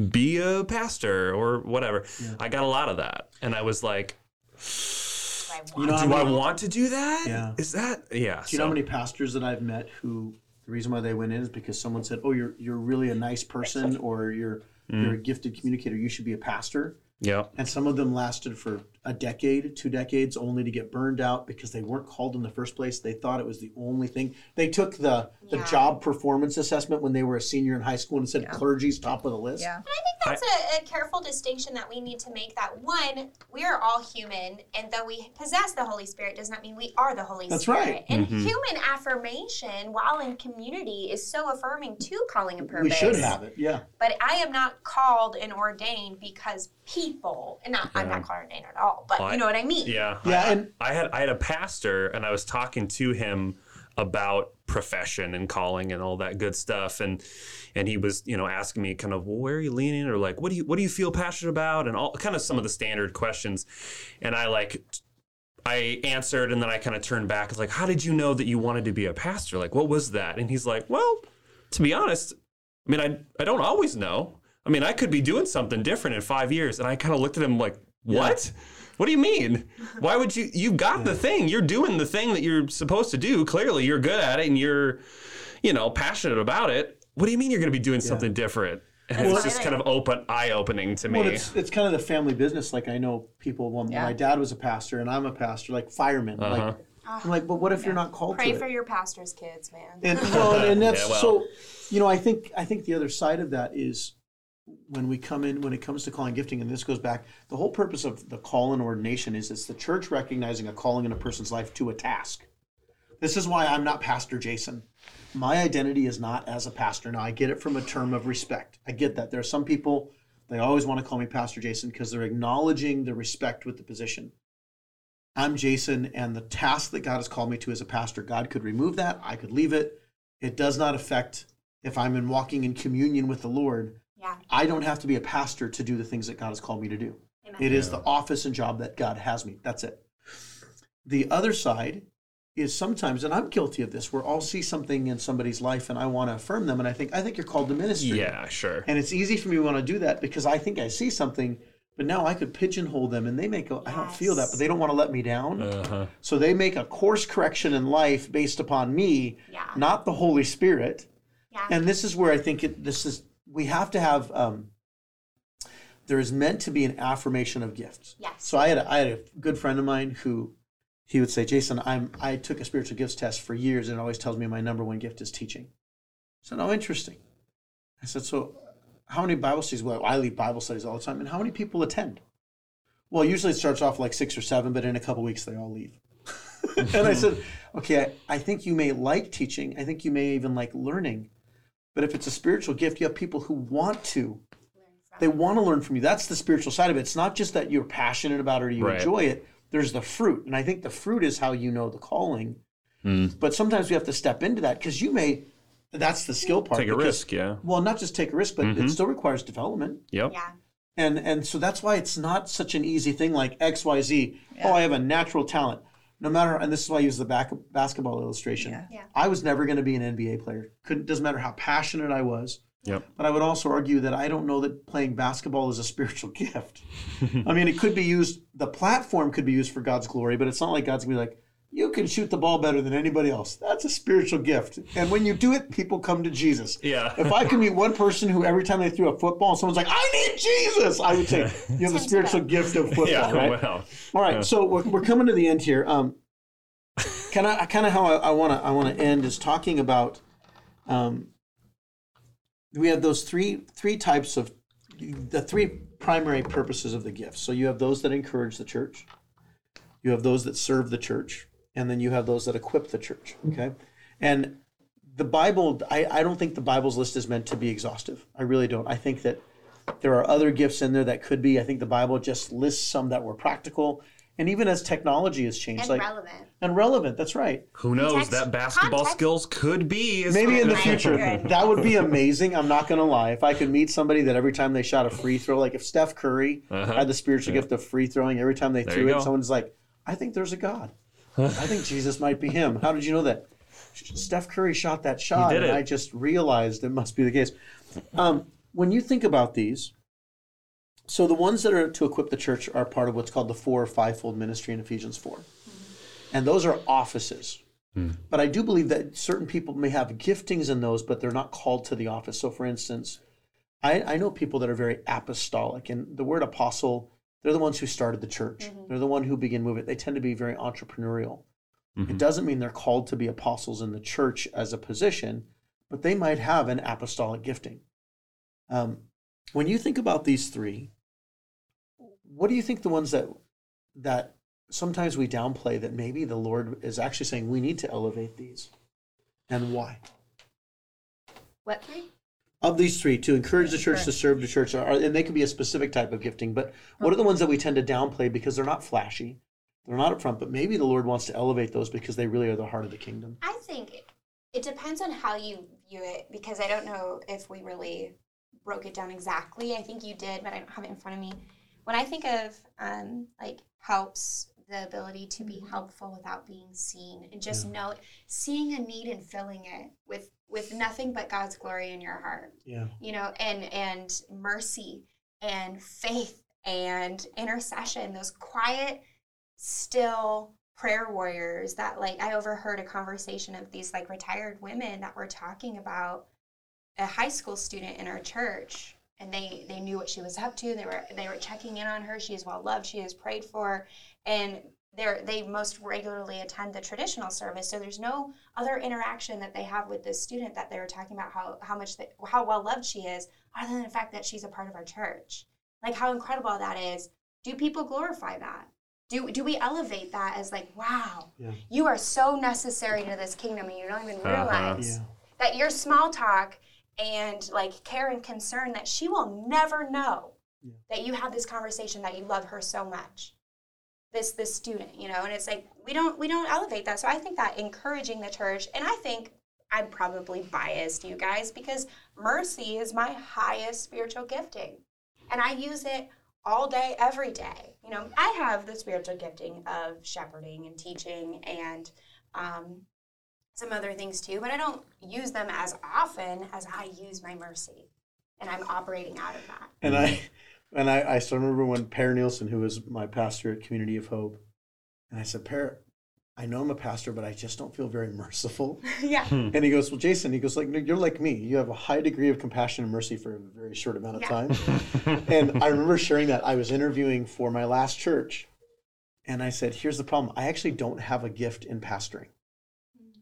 be a pastor or whatever. yeah. I got a lot of that, and I was like, I You know how do I many, want to do that? Yeah. Is that yeah? do you know how many pastors that I've met who the reason why they went in is because someone said, "Oh, you're you're really a nice person, or you're you're mm. a gifted communicator. You should be a pastor." Yeah. And some of them lasted for a decade, two decades, only to get burned out because they weren't called in the first place. They thought it was the only thing. They took the, the Yeah. job performance assessment when they were a senior in high school and said clergy's top of the list. Yeah. And I think that's a, a careful distinction that we need to make that one, we are all human, and though we possess the Holy Spirit does not mean we are the Holy That's Spirit. right. And mm-hmm. human affirmation, while in community, is so affirming to calling and purpose. We should have it, yeah. But I am not called and ordained because people, and not, I'm not called and ordained at all, but Well, you know what I mean. Yeah. Yeah, I, and- I had I had a pastor and I was talking to him about profession and calling and all that good stuff and and he was you know asking me kind of well where are you leaning or like what do you what do you feel passionate about and all kind of some of the standard questions and I like I answered and then I kind of turned back. It's like, how did you know that you wanted to be a pastor? Like, what was that? And he's like, well, to be honest, I mean, I, I don't always know. I mean, I could be doing something different in five years. And I kind of looked at him like, what? What do you mean? Why would you? You got the thing. You're doing the thing that you're supposed to do. Clearly, you're good at it and you're, you know, passionate about it. What do you mean you're going to be doing something different? And That's it's just kind of open, eye opening to me. Well, it's, it's kind of the family business. Like I know people, when Yeah. my dad was a pastor and I'm a pastor, like firemen. Uh-huh. Like I'm like, but what if you're not called Pray to for it? your pastor's kids, man. And well, and that's Yeah, well. so. You know, I think I think the other side of that is when we come in when it comes to calling gifting, and this goes back. The whole purpose of the call and ordination is it's the church recognizing a calling in a person's life to a task. This is why I'm not Pastor Jason. My identity is not as a pastor. Now I get it from a term of respect. I get that. There are some people they always want to call me Pastor Jason because they're acknowledging the respect with the position. I'm Jason, and the task that God has called me to as a pastor, God could remove that. I could leave it. It does not affect if I'm in walking in communion with the Lord. Yeah. I don't have to be a pastor to do the things that God has called me to do. Amen. It is the office and job that God has me. That's it. The other side is sometimes, and I'm guilty of this, where I'll see something in somebody's life and I want to affirm them, and I think I think you're called to ministry. Yeah, sure. And it's easy for me to want to do that because I think I see something, but now I could pigeonhole them and they make I don't feel that, but they don't want to let me down. Uh-huh. So they make a course correction in life based upon me, Yeah. not the Holy Spirit. Yeah. And this is where I think it, this is, we have to have, um, there is meant to be an affirmation of gifts. Yes. So I had a, I had a good friend of mine who he would say, Jason, I'm I took a spiritual gifts test for years and it always tells me my number one gift is teaching. So Oh, interesting. I said, So how many Bible studies? Well, I lead Bible studies all the time, and how many people attend? Well, usually it starts off like six or seven, but in a couple weeks they all leave. and I said, Okay, I, I think you may like teaching. I think you may even like learning. But if it's a spiritual gift, you have people who want to they want to learn from you. That's the spiritual side of it. It's not just that you're passionate about it or you Right. enjoy it. There's the fruit. And I think the fruit is how you know the calling. Hmm. But sometimes we have to step into that because you may, that's the skill part. Take a because- risk, yeah. Well, not just take a risk, but Mm-hmm. it still requires development. Yep. yeah. And and so that's why it's not such an easy thing like X, Y, Z. Oh, I have a natural talent. No matter, and this is why I use the back, basketball illustration. Yeah. Yeah. I was never going to be an NBA player. Couldn't doesn't matter how passionate I was. Yep. But I would also argue that I don't know that playing basketball is a spiritual gift. I mean, it could be used, the platform could be used for God's glory, but it's not like God's gonna be like, you can shoot the ball better than anybody else. That's a spiritual gift. And when you do it, people come to Jesus. Yeah. If I could meet one person who every time they threw a football, someone's like, I need Jesus, I would say, you have the spiritual gift of football, Yeah, right? well. All right, so we're, we're coming to the end here. Um, kind of, kind of how I want to, I want to end is talking about. Um, we have those three three types of the three primary purposes of the gifts. So you have those that encourage the church, you have those that serve the church, and then you have those that equip the church. Okay, and the Bible, I, I don't think the Bible's list is meant to be exhaustive. I really don't. I think that there are other gifts in there that could be. I think the Bible just lists some that were practical. And even as technology has changed, And like relevant. and relevant, that's right. Who knows? Context- that basketball context. skills could be. as- Maybe in the future, that would be amazing. I'm not going to lie. If I could meet somebody that every time they shot a free throw, like if Steph Curry Uh-huh. had the spiritual gift of free throwing, every time they There threw it, go. someone's like, I think there's a God. I think Jesus might be him. How did you know that? Steph Curry shot that shot, did and it. I just realized it must be the case. Um, when you think about these, so the ones that are to equip the church are part of what's called the four or fivefold ministry in Ephesians 4. And those are offices. But I do believe that certain people may have giftings in those, but they're not called to the office. So, for instance, I, I know people that are very apostolic, and the word apostle, they're the ones who started the church. They're the one who begin moving. They tend to be very entrepreneurial. It doesn't mean they're called to be apostles in the church as a position, but they might have an apostolic gifting. Um, when you think about these three, what do you think the ones that that sometimes we downplay that maybe the Lord is actually saying we need to elevate these, and why? What three? Of these three, to encourage the church, to serve the church, are, and they can be a specific type of gifting, but what are the ones that we tend to downplay because they're not flashy, they're not up front, but maybe the Lord wants to elevate those because they really are the heart of the kingdom? I think it, it depends on how you view it because I don't know if we really broke it down exactly. I think you did, but I don't have it in front of me. When I think of um, like helps, the ability to be helpful without being seen, and just know seeing a need and filling it with with nothing but God's glory in your heart. Yeah. you know and and mercy and faith and intercession those quiet still prayer warriors that like i overheard a conversation of these like retired women that were talking about a high school student in our church and they they knew what she was up to. They were they were checking in on her. She is well loved. She is prayed for. And they're they most regularly attend the traditional service so there's no other interaction that they have with this student that they were talking about how how much they, how well loved she is other than the fact that she's a part of our church like how incredible that is do people glorify that do, do we elevate that as like wow Yeah. you are so necessary to this kingdom and you don't even Uh-huh. realize Yeah. that your small talk and like care and concern that she will never know Yeah. that you had this conversation that you love her so much this this student you know and it's like we don't we don't elevate that. So i think that encouraging the church and i think i'm probably biased you guys because mercy is my highest spiritual gifting. And i use it all day every day. You know i have the spiritual gifting of shepherding and teaching and um, some other things too but i don't use them as often as i use my mercy. And i'm operating out of that. And I and I, I still remember when Per Nielsen, who was my pastor at Community of Hope, and I said, Per, I know I'm a pastor, but I just don't feel very merciful. yeah hmm. And he goes, Well, Jason, he goes, like, "No, you're like me. You have a high degree of compassion and mercy for a very short amount of Yeah. time. and I remember sharing that. I was interviewing for my last church, and I said, Here's the problem. I actually don't have a gift in pastoring.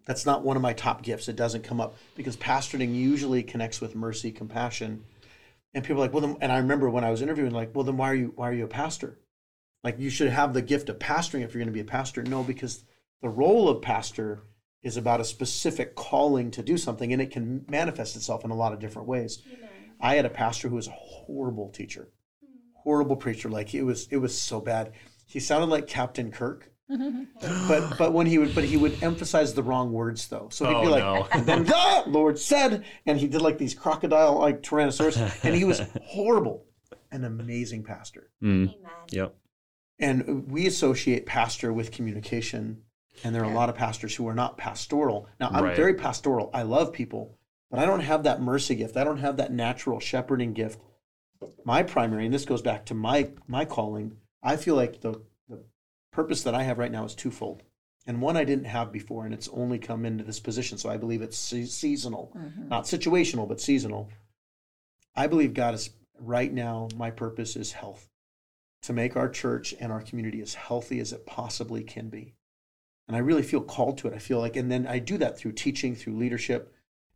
That's not one of my top gifts. It doesn't come up because pastoring usually connects with mercy, compassion. And people are like, well, then, and I remember when I was interviewing, like, well, then why are you why are you a pastor? Like, you should have the gift of pastoring if you're going to be a pastor. No, because the role of pastor is about a specific calling to do something, and it can manifest itself in a lot of different ways. I had a pastor who was a horrible teacher, hmm. horrible preacher. Like it was, it was so bad. He sounded like Captain Kirk, but but when he would, but he would emphasize the wrong words though. So he'd Oh, be like, no. and then the Lord said, and he did like these crocodile like Tyrannosaurus, and he was horrible. An amazing pastor. Mm, amen yep. And we associate pastor with communication, and there are a lot of pastors who are not pastoral. Now, I'm Right. very pastoral. I love people, but I don't have that mercy gift. I don't have that natural shepherding gift. My primary, and this goes back to my my calling. I feel like the the purpose that I have right now is twofold, and one I didn't have before, and it's only come into this position. So I believe it's se- seasonal, not situational, but seasonal. I believe God is right now. My purpose is health to make our church and our community as healthy as it possibly can be. And I really feel called to it. I feel like, and then I do that through teaching, through leadership.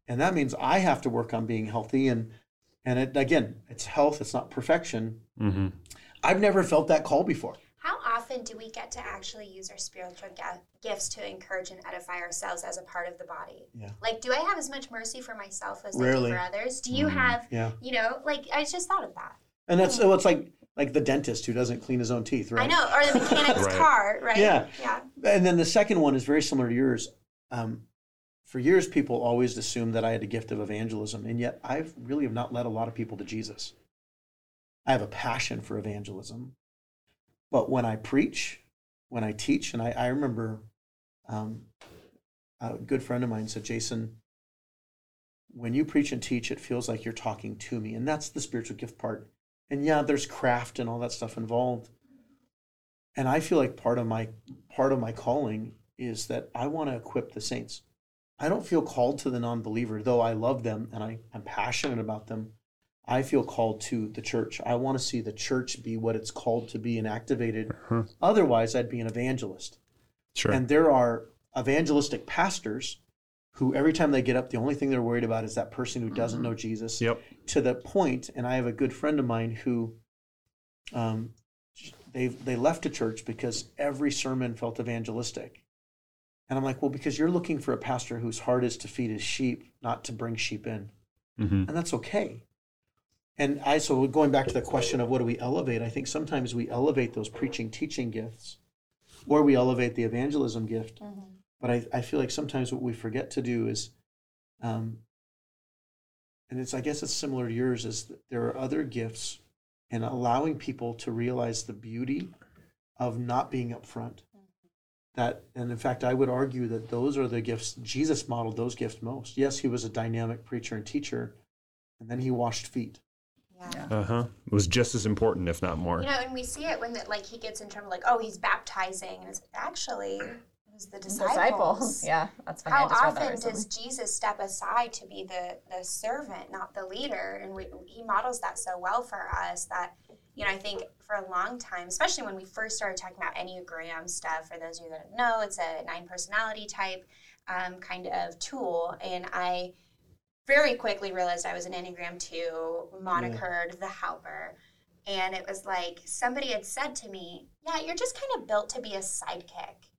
And that means I have to work on being healthy. And, and it, again, it's health, it's not perfection. hmm I've never felt that call before. How often do we get to actually use our spiritual ga- gifts to encourage and edify ourselves as a part of the body? Yeah. Like, do I have as much mercy for myself as Rarely. I do for others? Do you Mm, have, Yeah. you know, like, I just thought of that. And that's, well, it's like, like the dentist who doesn't clean his own teeth, right? I know, or the mechanic's Right. car, right? Yeah. Yeah. And then the second one is very similar to yours. Um, for years, people always assumed that I had a gift of evangelism, and yet I really have not led a lot of people to Jesus. I have a passion for evangelism, but when I preach, when I teach, and I, I remember um, a good friend of mine said, Jason, when you preach and teach, it feels like you're talking to me, and that's the spiritual gift part. And yeah, there's craft and all that stuff involved and I feel like part of my part of my calling is that I want to equip the saints. I don't feel called to the non-believer, though I love them and I, I'm passionate about them. I feel called to the church. I want to see the church be what it's called to be and activated. Uh-huh. Otherwise, I'd be an evangelist. Sure. And there are evangelistic pastors who, every time they get up, the only thing they're worried about is that person who doesn't know Jesus yep. to the point, and I have a good friend of mine who um, they they left a church because every sermon felt evangelistic. And I'm like, well, because you're looking for a pastor whose heart is to feed his sheep, not to bring sheep in. hmm And that's okay. And I so going back to the question of what do we elevate, I think sometimes we elevate those preaching, teaching gifts, or we elevate the evangelism gift. But I, I feel like sometimes what we forget to do is, um, and it's I guess it's similar to yours, is that there are other gifts and allowing people to realize the beauty of not being upfront. That and in fact I would argue that those are the gifts Jesus modeled those gifts most. Yes, he was a dynamic preacher and teacher, and then he washed feet. Yeah. Uh huh. It was just as important, if not more. You know, and we see it when the, like he gets in trouble, like, oh, he's baptizing, and it's actually it was the disciples. Disciples. Yeah, that's funny. I How that often does Jesus step aside to be the the servant, not the leader? And we, he models that so well for us that you know, I think for a long time, especially when we first started talking about Enneagram stuff, for those of you that don't know, it's a nine personality type um, kind of tool. And I very quickly realized I was an Enneagram 2, monikered the helper. And it was like somebody had said to me, Yeah, you're just kind of built to be a sidekick.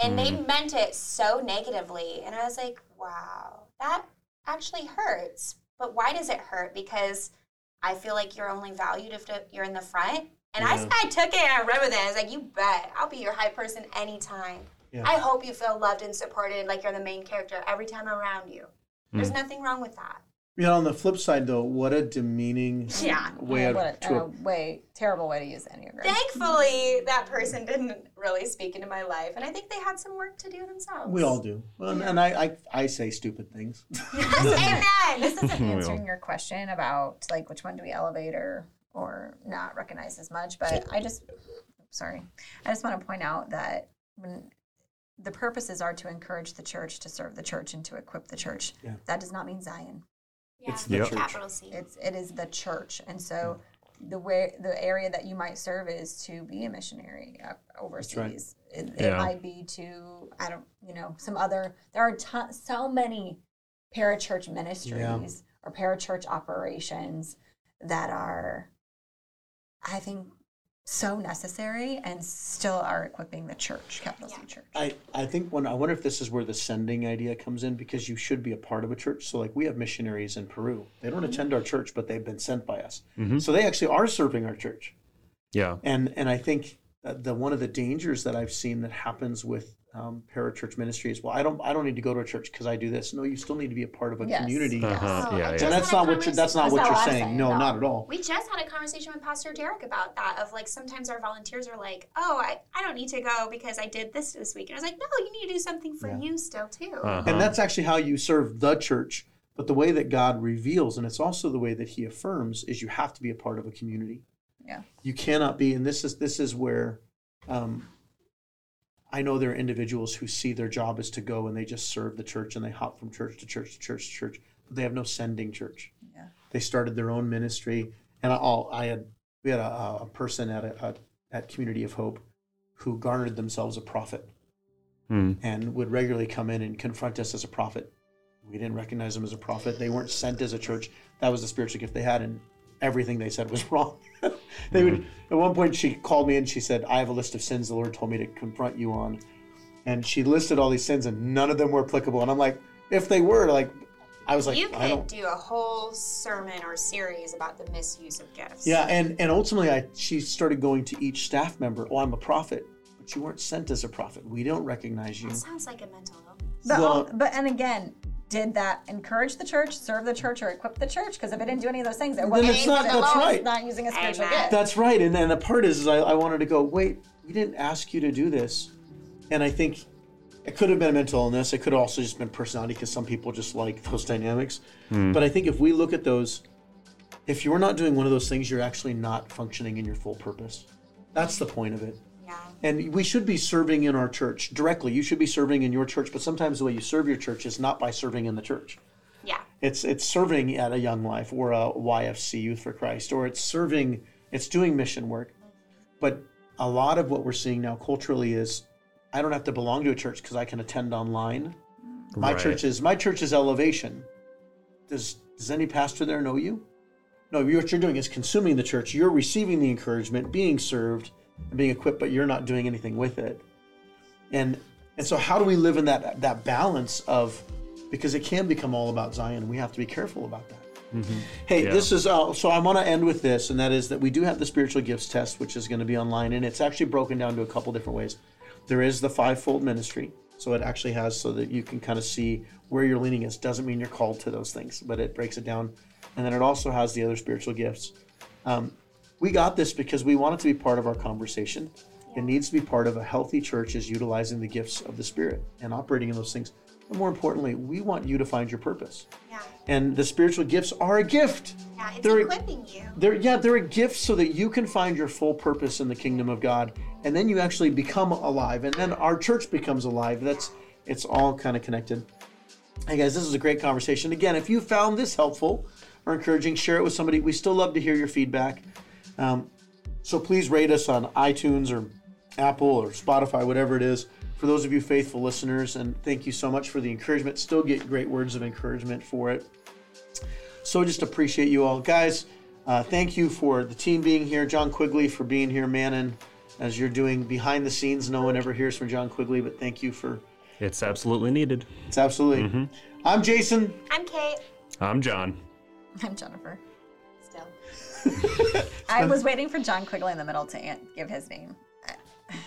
And they mm. meant it so negatively. And I was like, Wow, that actually hurts. But why does it hurt? Because I feel like you're only valued if you're in the front. And I, Yeah. I took it and I ran with it. I was like, You bet. I'll be your high person anytime. Yeah. I hope you feel loved and supported like you're the main character every time I'm around you. There's mm. nothing wrong with that. Yeah, on the flip side, though, what a demeaning Yeah. way of, what a, to a way terrible way to use Enneagram. Thankfully, that person didn't really speak into my life, and I think they had some work to do themselves. We all do. Well, and- and I, I, I say stupid things. Amen. this isn't answering your question about like which one do we elevate or or not recognize as much but i just sorry i just want to point out that when the purposes are to encourage the church to serve the church and to equip the church Yeah. that does not mean zion Yeah, It's the Yep. church. capital C. it's it is the church and so the way the area that you might serve is to be a missionary uh, overseas it, it Yeah. might be to i don't you know some other there are ton, so many parachurch ministries or parachurch operations that are i think so necessary and still are equipping the church capital c church I, I think when I wonder if this is where the sending idea comes in because you should be a part of a church. So like we have missionaries in Peru. They don't mm-hmm. attend our church, but they've been sent by us. Mm-hmm. So they actually are serving our church. Yeah. And and I think the one of the dangers that I've seen that happens with um, parachurch ministries. well, I don't I don't need to go to a church because I do this. No, you still need to be a part of a Yes. community. Uh-huh. Oh, Yeah, just yeah. And that's had a not what you're, that's not That's what you're what saying. saying, No, no. not at all. We just had a conversation with Pastor Derek about that. Of like sometimes our volunteers are like, "Oh, I, I don't need to go because I did this this week," and I was like, "No, you need to do something for Yeah. you still too." Uh-huh. And that's actually how you serve the church. But the way that God reveals, and it's also the way that He affirms, is you have to be a part of a community. Yeah. You cannot be, and this is this is where um, I know there are individuals who see their job is to go and they just serve the church and they hop from church to church to church to church, but they have no sending church. Yeah. They started their own ministry, and all I had we had a, a person at a, a at Community of Hope who garnered themselves a prophet Hmm. and would regularly come in and confront us as a prophet. We didn't recognize them as a prophet. They weren't sent as a church. That was the spiritual gift they had, and everything they said was wrong. They would. Mm-hmm. At one point, she called me and she said, "I have a list of sins the Lord told me to confront you on," and she listed all these sins, and none of them were applicable. And I'm like, if they were, like, I was like, you I could don't. do a whole sermon or series about the misuse of gifts. Yeah, and and ultimately, I she started going to each staff member. Oh, I'm a prophet, but you weren't sent as a prophet. We don't recognize you. That sounds like a mental illness. But, Well- but and again, did that encourage the church, serve the church, or equip the church? Because if it didn't do any of those things, it wasn't it's not- that's right. not using a spiritual Amen. gift. That's right. And then the part is, is I, I wanted to go, wait, we didn't ask you to do this. And I think it could have been a mental illness. It could have also just been personality because some people just like those dynamics. Hmm. But I think if we look at those, if you're not doing one of those things, you're actually not functioning in your full purpose. That's the point of it. Yeah. And we should be serving in our church directly. You should be serving in your church, but sometimes the way you serve your church is not by serving in the church. Yeah. It's it's serving at a Young Life or a YFC Youth for Christ, or it's serving, it's doing mission work. But a lot of what we're seeing now culturally is, I don't have to belong to a church because I can attend online. My Right. church is my church is elevation. Does does any pastor there know you? No, what you're doing is consuming the church. You're receiving the encouragement, being served, and being equipped, but you're not doing anything with it. And and so how do we live in that that balance of because it can become all about Zion. We have to be careful about that. Hey, Yeah. this is uh, so. I want to end with this, and that is that we do have the spiritual gifts test, which is going to be online, and it's actually broken down to a couple different ways. There is the fivefold ministry, so it actually has so that you can kind of see where your leaning is. Doesn't mean you're called to those things, but it breaks it down, and then it also has the other spiritual gifts. Um, we got this because we want it to be part of our conversation. It needs to be part of a healthy church is utilizing the gifts of the Spirit and operating in those things. But more importantly, we want you to find your purpose. Yeah. And the spiritual gifts are a gift. Yeah. It's They're- equipping you. They're yeah, they're a gift so that you can find your full purpose in the kingdom of God, and then you actually become alive, and then our church becomes alive. That's it's all kind of connected. Hey guys, this is a great conversation. Again, if you found this helpful or encouraging, share it with somebody. We still love to hear your feedback. Um, so please rate us on iTunes or Apple or Spotify, whatever it is. For those of you faithful listeners, and thank you so much for the encouragement. Still get great words of encouragement for it. So just appreciate you all, guys. Uh, thank you for the team being here. John Quigley for being here, Manon, as you're doing behind the scenes. No one ever hears from John Quigley, but thank you for. It's absolutely needed. It's absolutely. I'm Jason. I'm Kate. I'm John. I'm Jennifer. Still. I was waiting for John Quigley in the middle to an- give his name.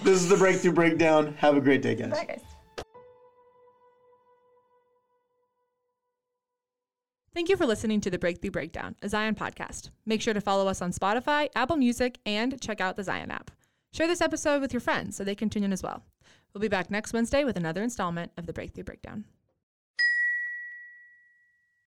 This is the Breakthrough Breakdown. Have a great day, guys. Bye, guys. Thank you for listening to the Breakthrough Breakdown, a Zion podcast. Make sure to follow us on Spotify, Apple Music, and check out the Zion app. Share this episode with your friends so they can tune in as well. We'll be back next Wednesday with another installment of the Breakthrough Breakdown.